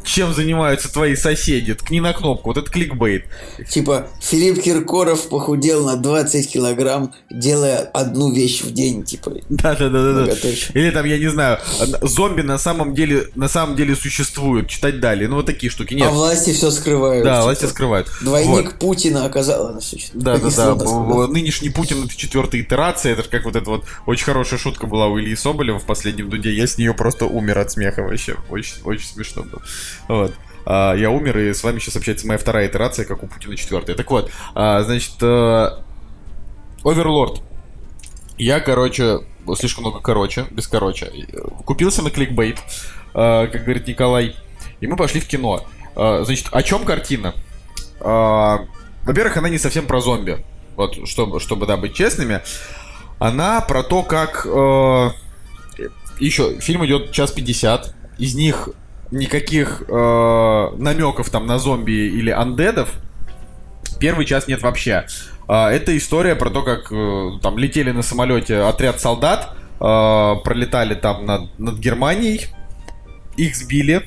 чем занимаются твои соседи?» Ткни на кнопку. Вот это кликбейт. Типа, Филипп Киркоров похудел на 20 килограмм, делая одну вещь в день, типа. Да-да-да-да. Многоточие. Или там, я не знаю, зомби на самом деле, на самом деле существуют. Читать далее. Ну, вот такие штуки. Нет. А власти все скрывают. Да, типа. власти скрывают. Двойник Вот. Путина оказалось. Да, да, да. Нынешний Путин это четвертая итерация. Это ж как вот эта вот очень хорошая шутка была у Ильи Соболева в последнем дуде. Я с нее просто умер от смеха вообще. Очень, очень смешно было. Вот. А, я умер, и с вами сейчас общается моя вторая итерация, как у Путина четвертая. Так вот, а, значит, Оверлорд. Я, короче, слишком много короче, без короче. Купился на кликбейт, а, как говорит Николай, и мы пошли в кино. А, Значит, о чем картина? Во-первых, она не совсем про зомби. Вот, чтобы, чтобы да, быть честными. Она про то, как... э, еще, фильм идет час 50. Из них никаких э, намеков там на зомби или андедов первый час нет вообще. А, Это история про то, как э, там летели на самолете отряд солдат, э, пролетали там над, над Германией, их сбили.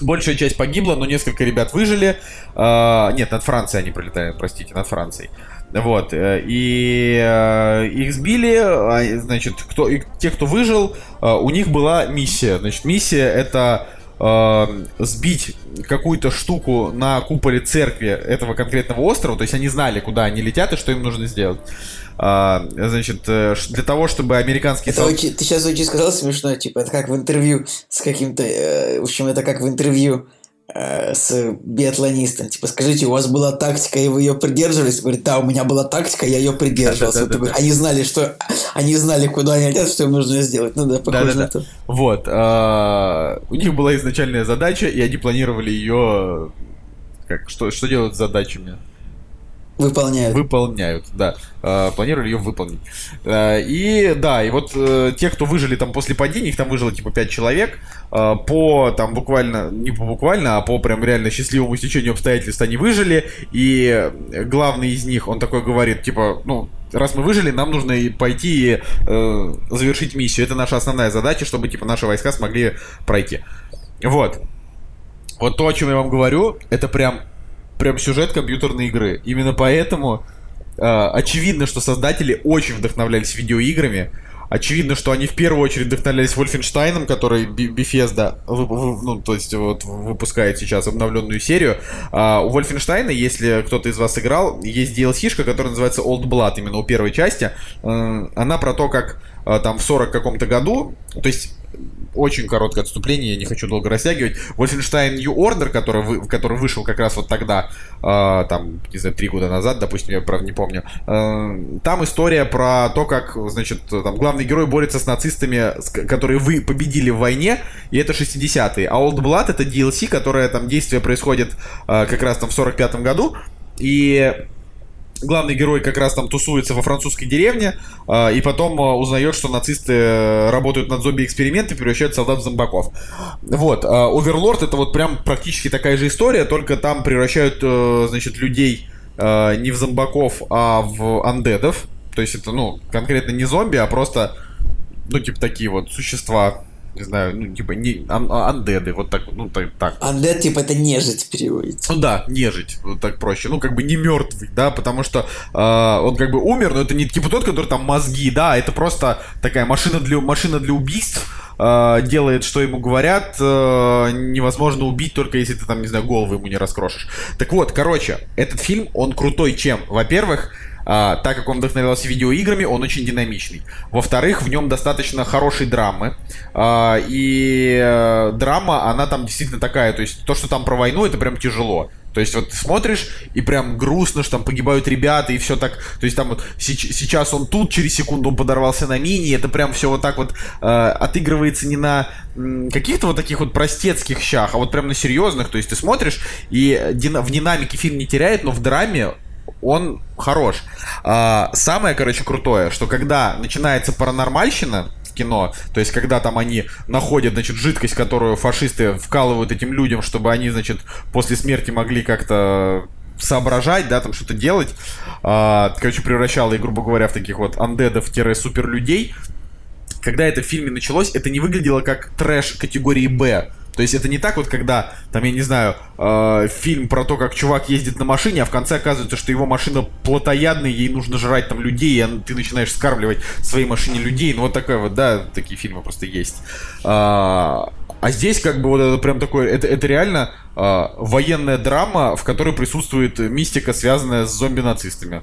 Большая часть погибла, но несколько ребят выжили. А, Нет, над Францией они пролетали, простите, над Францией. Вот, э, и э, их сбили, а, значит, кто, и те, кто выжил, э, у них была миссия. Значит, миссия это э, сбить какую-то штуку на куполе церкви этого конкретного острова, то есть они знали, куда они летят и что им нужно сделать. А, значит, э, для того, чтобы американские Это очень, ты сейчас очень сказал смешно, типа, это как в интервью с каким-то, э, в общем, это как в интервью с биатлонистом. Типа, скажите, у вас была тактика, и вы ее придерживались? Говорит, да, у меня была тактика, я ее придерживался. Вот Да-да-да-да. такой, Они знали, что они знали, куда они летят, что им нужно сделать. Ну да, похоже Да-да-да. на то. Вот. а, у них была изначальная задача, и они планировали ее... Как, что, что делают с задачами? Выполняют. Выполняют, да. А, планировали ее выполнить. А, и да, и вот э, те, кто выжили там после падения, их там выжило типа 5 человек, а, по там буквально, не по буквально, а по прям реально счастливому стечению обстоятельств они выжили, и главный из них, он такой говорит, типа, ну, раз мы выжили, нам нужно пойти и э, завершить миссию. Это наша основная задача, чтобы типа наши войска смогли пройти. Вот. Вот то, о чем я вам говорю, это прям прям сюжет компьютерной игры. Именно поэтому э, очевидно, что создатели очень вдохновлялись видеоиграми. Очевидно, что они в первую очередь вдохновлялись Вольфенштайном, который Bethesda, ну, то есть вот выпускает сейчас обновленную серию. А у Вольфенштайна, если кто-то из вас играл, есть DLC-шка, которая называется Old Blood, именно у первой части. Э, Она про то, как э, там в 40 каком-то году, то есть очень короткое отступление, я не хочу долго растягивать. Wolfenstein New Order, который, вы- который вышел как раз вот тогда, э, там, не знаю, три года назад, допустим, я правда не помню. э, там история про то, как, значит, там главный герой борется с нацистами, с- которые вы победили в войне, и это 60-е. А Old Blood это DLC, которое там действие происходит э, как раз там в 45-м году, и главный герой как раз там тусуется во французской деревне, а, и потом а, узнает, что нацисты э, работают над зомби-экспериментами, превращают солдат в зомбаков. Вот, Оверлорд это вот прям практически такая же история, только там превращают, э, значит, людей э, не в зомбаков, а в андедов. То есть это, ну, конкретно не зомби, а просто, ну, типа такие вот существа, не знаю, ну, типа, не, ан- а- андеды, вот так, ну, так, так. Undead, типа, это нежить переводится. Ну да, нежить, вот так проще. Ну, как бы не мертвый, да, потому что э, он как бы умер, но это не типа тот, который там мозги, да, это просто такая машина для, машина для убийств, э, делает, что ему говорят, э, невозможно убить, только если ты там, не знаю, голову ему не раскрошишь. Так вот, короче, этот фильм, он крутой чем? Во-первых, а, так как он вдохновлялся видеоиграми, он очень динамичный. Во-вторых, в нем достаточно хорошей драмы. А, и э, драма, она там действительно такая. То есть то, что там про войну, это прям тяжело. То есть вот ты смотришь, и прям грустно, что там погибают ребята, и все так... То есть там вот сеч- сейчас он тут, через секунду он подорвался на мини, это прям все вот так вот э, отыгрывается не на каких-то вот таких вот простецких щах, а вот прям на серьезных. То есть ты смотришь, и дина- в динамике фильм не теряет, но в драме он хорош. А, самое, короче, крутое, что когда начинается паранормальщина в кино, то есть когда там они находят, значит, жидкость, которую фашисты вкалывают этим людям, чтобы они, значит, после смерти могли как-то соображать, да, там что-то делать, а, короче, превращало их, грубо говоря, в таких вот андедов-суперлюдей, когда это в фильме началось, это не выглядело как трэш категории Б. То есть это не так вот, когда, там, я не знаю, э, фильм про то, как чувак ездит на машине, а в конце оказывается, что его машина плотоядная, ей нужно жрать там людей, и ты начинаешь скармливать своей машине людей. Ну вот такое вот, да, такие фильмы просто есть. А, а здесь как бы вот это прям такое, это, это реально а, военная драма, в которой присутствует мистика, связанная с зомби-нацистами.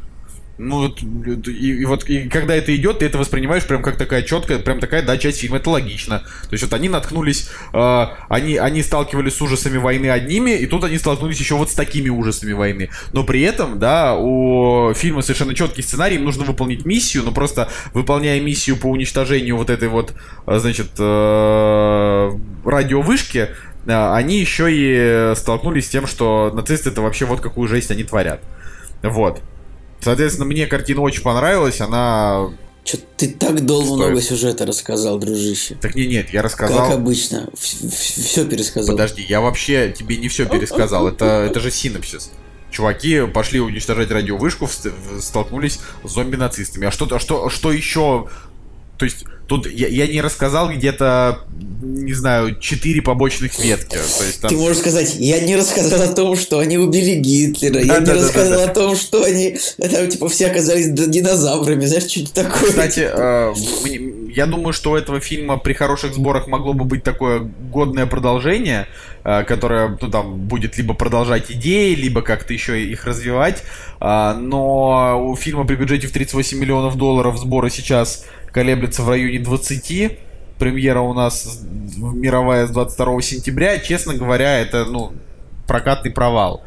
Ну, и, и вот и когда это идет, ты это воспринимаешь прям как такая четкая, прям такая, да, часть фильма, это логично. То есть вот они наткнулись, э, они, они сталкивались с ужасами войны одними, и тут они столкнулись еще вот с такими ужасами войны. Но при этом, да, у фильма совершенно четкий сценарий, им нужно выполнить миссию, но просто выполняя миссию по уничтожению вот этой вот, э, значит, э, радиовышки, э, они еще и столкнулись с тем, что нацисты это вообще вот какую жесть они творят. Вот. Соответственно, мне картина очень понравилась, она... Чё ты так долго Стоит. много сюжета рассказал, дружище. Так не, нет, я рассказал... Как обычно. Все пересказал. Подожди, я вообще тебе не все пересказал, это, это же синопсис. Чуваки пошли уничтожать радиовышку, столкнулись с зомби-нацистами. А что, а что, что еще... То есть, тут я, я не рассказал где-то, не знаю, четыре побочных ветки. То есть, там... Ты можешь сказать, я не рассказал о том, что они убили Гитлера, я не Да-да-да-да-да. рассказал о том, что они там типа все оказались динозаврами, знаешь, что-то такое. Кстати, э, я думаю, что у этого фильма при хороших сборах могло бы быть такое годное продолжение, э, которое ну, там будет либо продолжать идеи, либо как-то еще их развивать. А, Но у фильма при бюджете в 38 миллионов долларов сборы сейчас колеблются в районе 20. Премьера у нас мировая с 22 сентября. Честно говоря, это ну прокатный провал.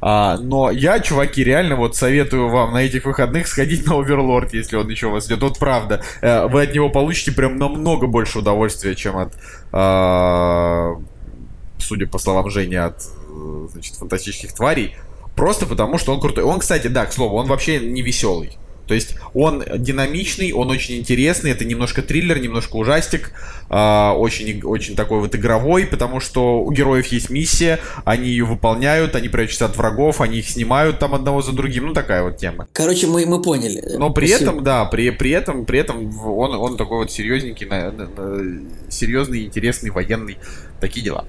А, но я, чуваки, реально вот советую вам на этих выходных сходить на Оверлорд, если он еще у вас идет. Вот правда, э, вы от него получите прям намного больше удовольствия, чем от, а, судя по словам Жени, от значит, фантастических тварей. Просто потому, что он крутой. Он, кстати, да, к слову, он вообще не веселый. То есть он динамичный, он очень интересный, это немножко триллер, немножко ужастик, а, очень, очень такой вот игровой, потому что у героев есть миссия, они ее выполняют, они прячутся от врагов, они их снимают там одного за другим, ну такая вот тема. Короче, мы, мы поняли. Но при Спасибо. этом, да, при, при этом, при этом он, он такой вот серьезненький, на- на- на- серьезный, интересный, военный, такие дела.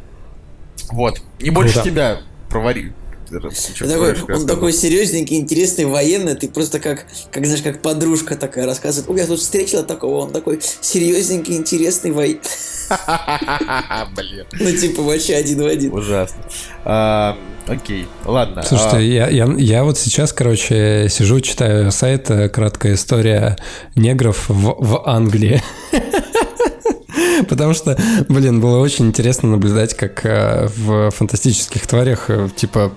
Вот. Не больше Круто. тебя провари. Ты такой, он такой серьезненький, интересный, военный, ты просто как, как знаешь, как подружка такая рассказывает, ой, я тут встретила такого, он такой серьезненький, интересный военный. Блин. Ну, типа, вообще один в один. Ужасно. А, окей, ладно. Слушайте, А, я, я, я вот сейчас, короче, сижу, читаю сайт э, «Краткая история негров в, в Англии». Потому что, блин, было очень интересно наблюдать, как э, в фантастических тварях, э, типа,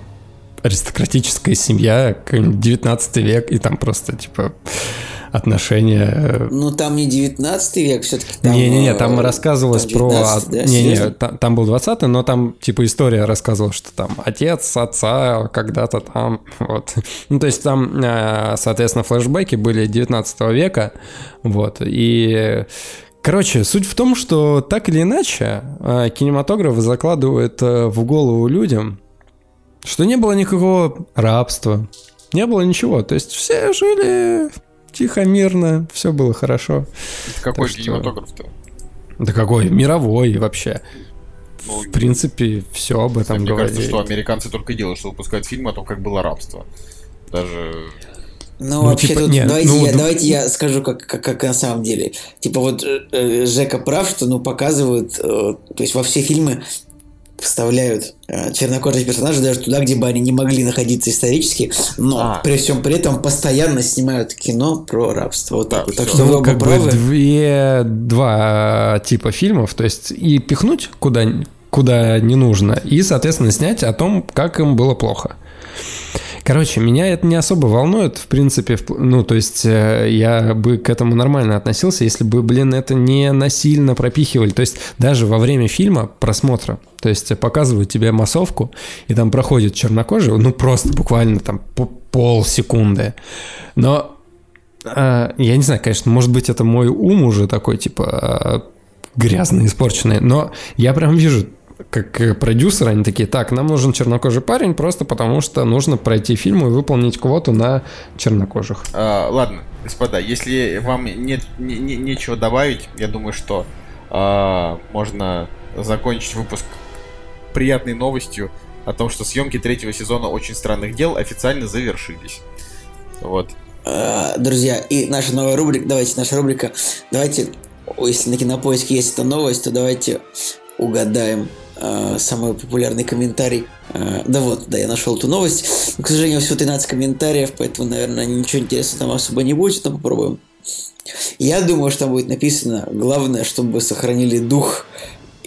аристократическая семья, какой-нибудь 19 век, и там просто, типа, отношения... э, Ну, там не 19 век, все-таки там... Не-не-не, э, там рассказывалось там про... 19, да, Не-не, серьезно? та- там был 20 но там типа история рассказывала, что там отец отца когда-то там, вот. Ну, то есть там, э, соответственно, флешбеки были 19 века, вот, и... Короче, суть в том, что так или иначе кинематограф закладывает в голову людям, что не было никакого рабства, не было ничего. То есть все жили тихо, мирно, все было хорошо. Какой так что- кинематограф-то? Да какой? Мировой вообще. Ну, В принципе, все об этом Мне говорит. кажется, что американцы только и делают, что выпускают фильмы о том, как было рабство. Даже... Ну, Ну, вообще, типа, тут нет, давайте, ну, я, ду- давайте я скажу, как, как, как на самом деле. Типа вот э, э, Жека прав, что ну показывают, э, то есть во все фильмы вставляют э, чернокожих персонажей даже туда, где бы они не могли находиться исторически, но А. при всем при этом постоянно снимают кино про рабство. Вот так, вот. так что вы Ну, оба как бы правы. две, два типа фильмов, то есть и пихнуть куда, куда не нужно, и, соответственно, снять о том, как им было плохо. Короче, меня это не особо волнует, в принципе, ну, то есть э, я бы к этому нормально относился, если бы, блин, это не насильно пропихивали, то есть даже во время фильма, просмотра, то есть показывают тебе массовку, и там проходит чернокожий, ну, просто буквально там по- полсекунды, но а, я не знаю, конечно, может быть, это мой ум уже такой, типа, грязный, испорченный, но я прям вижу, как э, продюсеры, они такие, так, нам нужен чернокожий парень просто потому, что нужно пройти фильм и выполнить квоту на чернокожих. А, ладно, господа, если вам нет, не- не- нечего добавить, я думаю, что а, можно закончить выпуск приятной новостью о том, что съемки третьего сезона «Очень странных дел» официально завершились. Вот. Э, Друзья, и наша новая рубрика, давайте, наша рубрика, давайте, если на Кинопоиске есть эта новость, то давайте угадаем э, самый популярный комментарий. Э, да вот, да, я нашел эту новость. Но, к сожалению, всего 13 комментариев, поэтому, наверное, ничего интересного там особо не будет, но попробуем. Я думаю, что там будет написано, главное, чтобы сохранили дух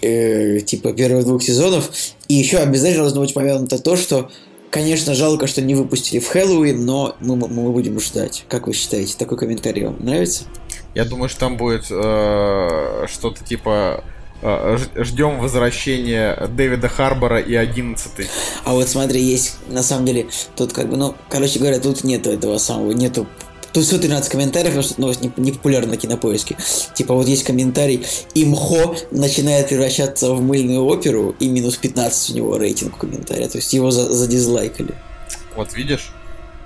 э, типа первых двух сезонов. И еще обязательно должно быть помянуто то, что, конечно, жалко, что не выпустили в Хэллоуин, но мы, мы- будем ждать. Как вы считаете, такой комментарий вам нравится? Я думаю, что там будет э, что-то типа ждем возвращения Дэвида Харбора и 11 А вот смотри, есть, на самом деле, тут как бы, ну, короче говоря, тут нету этого самого, нету Тут всего 13 комментариев, потому что новость не, не популярна на кинопоиске. Типа вот есть комментарий, имхо начинает превращаться в мыльную оперу, и минус 15 у него рейтинг комментария. То есть его за- задизлайкали. Вот видишь?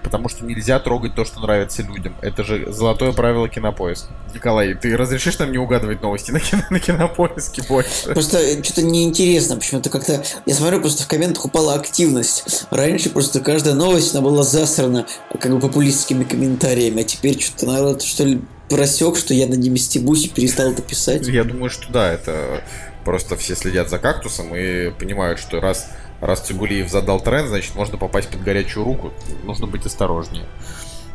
Потому что нельзя трогать то, что нравится людям. Это же золотое правило кинопоиска. Николай, ты разрешишь нам не угадывать новости на, кино, на кинопоиске больше? Просто что-то неинтересно, почему-то как-то... Я смотрю, просто в комментах упала активность. Раньше просто каждая новость, она была засрана как бы популистскими комментариями, а теперь что-то народ, что ли, просек, что я на ними стебусь и перестал это писать. Я думаю, что да, это просто все следят за кактусом и понимают, что раз, раз Цигулиев задал тренд, значит можно попасть под горячую руку. Нужно быть осторожнее.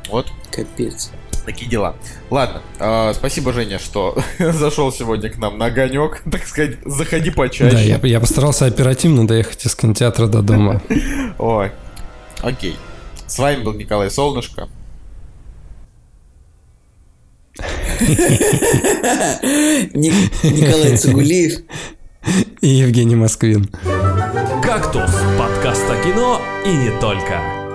Вот Капец. такие дела. Ладно, а, спасибо, Женя, что зашел сегодня к нам на огонек. Так сказать, заходи почаще. Да, я, я постарался оперативно доехать из кинотеатра до дома. Ой. Окей. С вами был Николай Солнышко. Ник- Николай Цугулиев. И Евгений Москвин. «Кактус» – подкаст о кино и не только.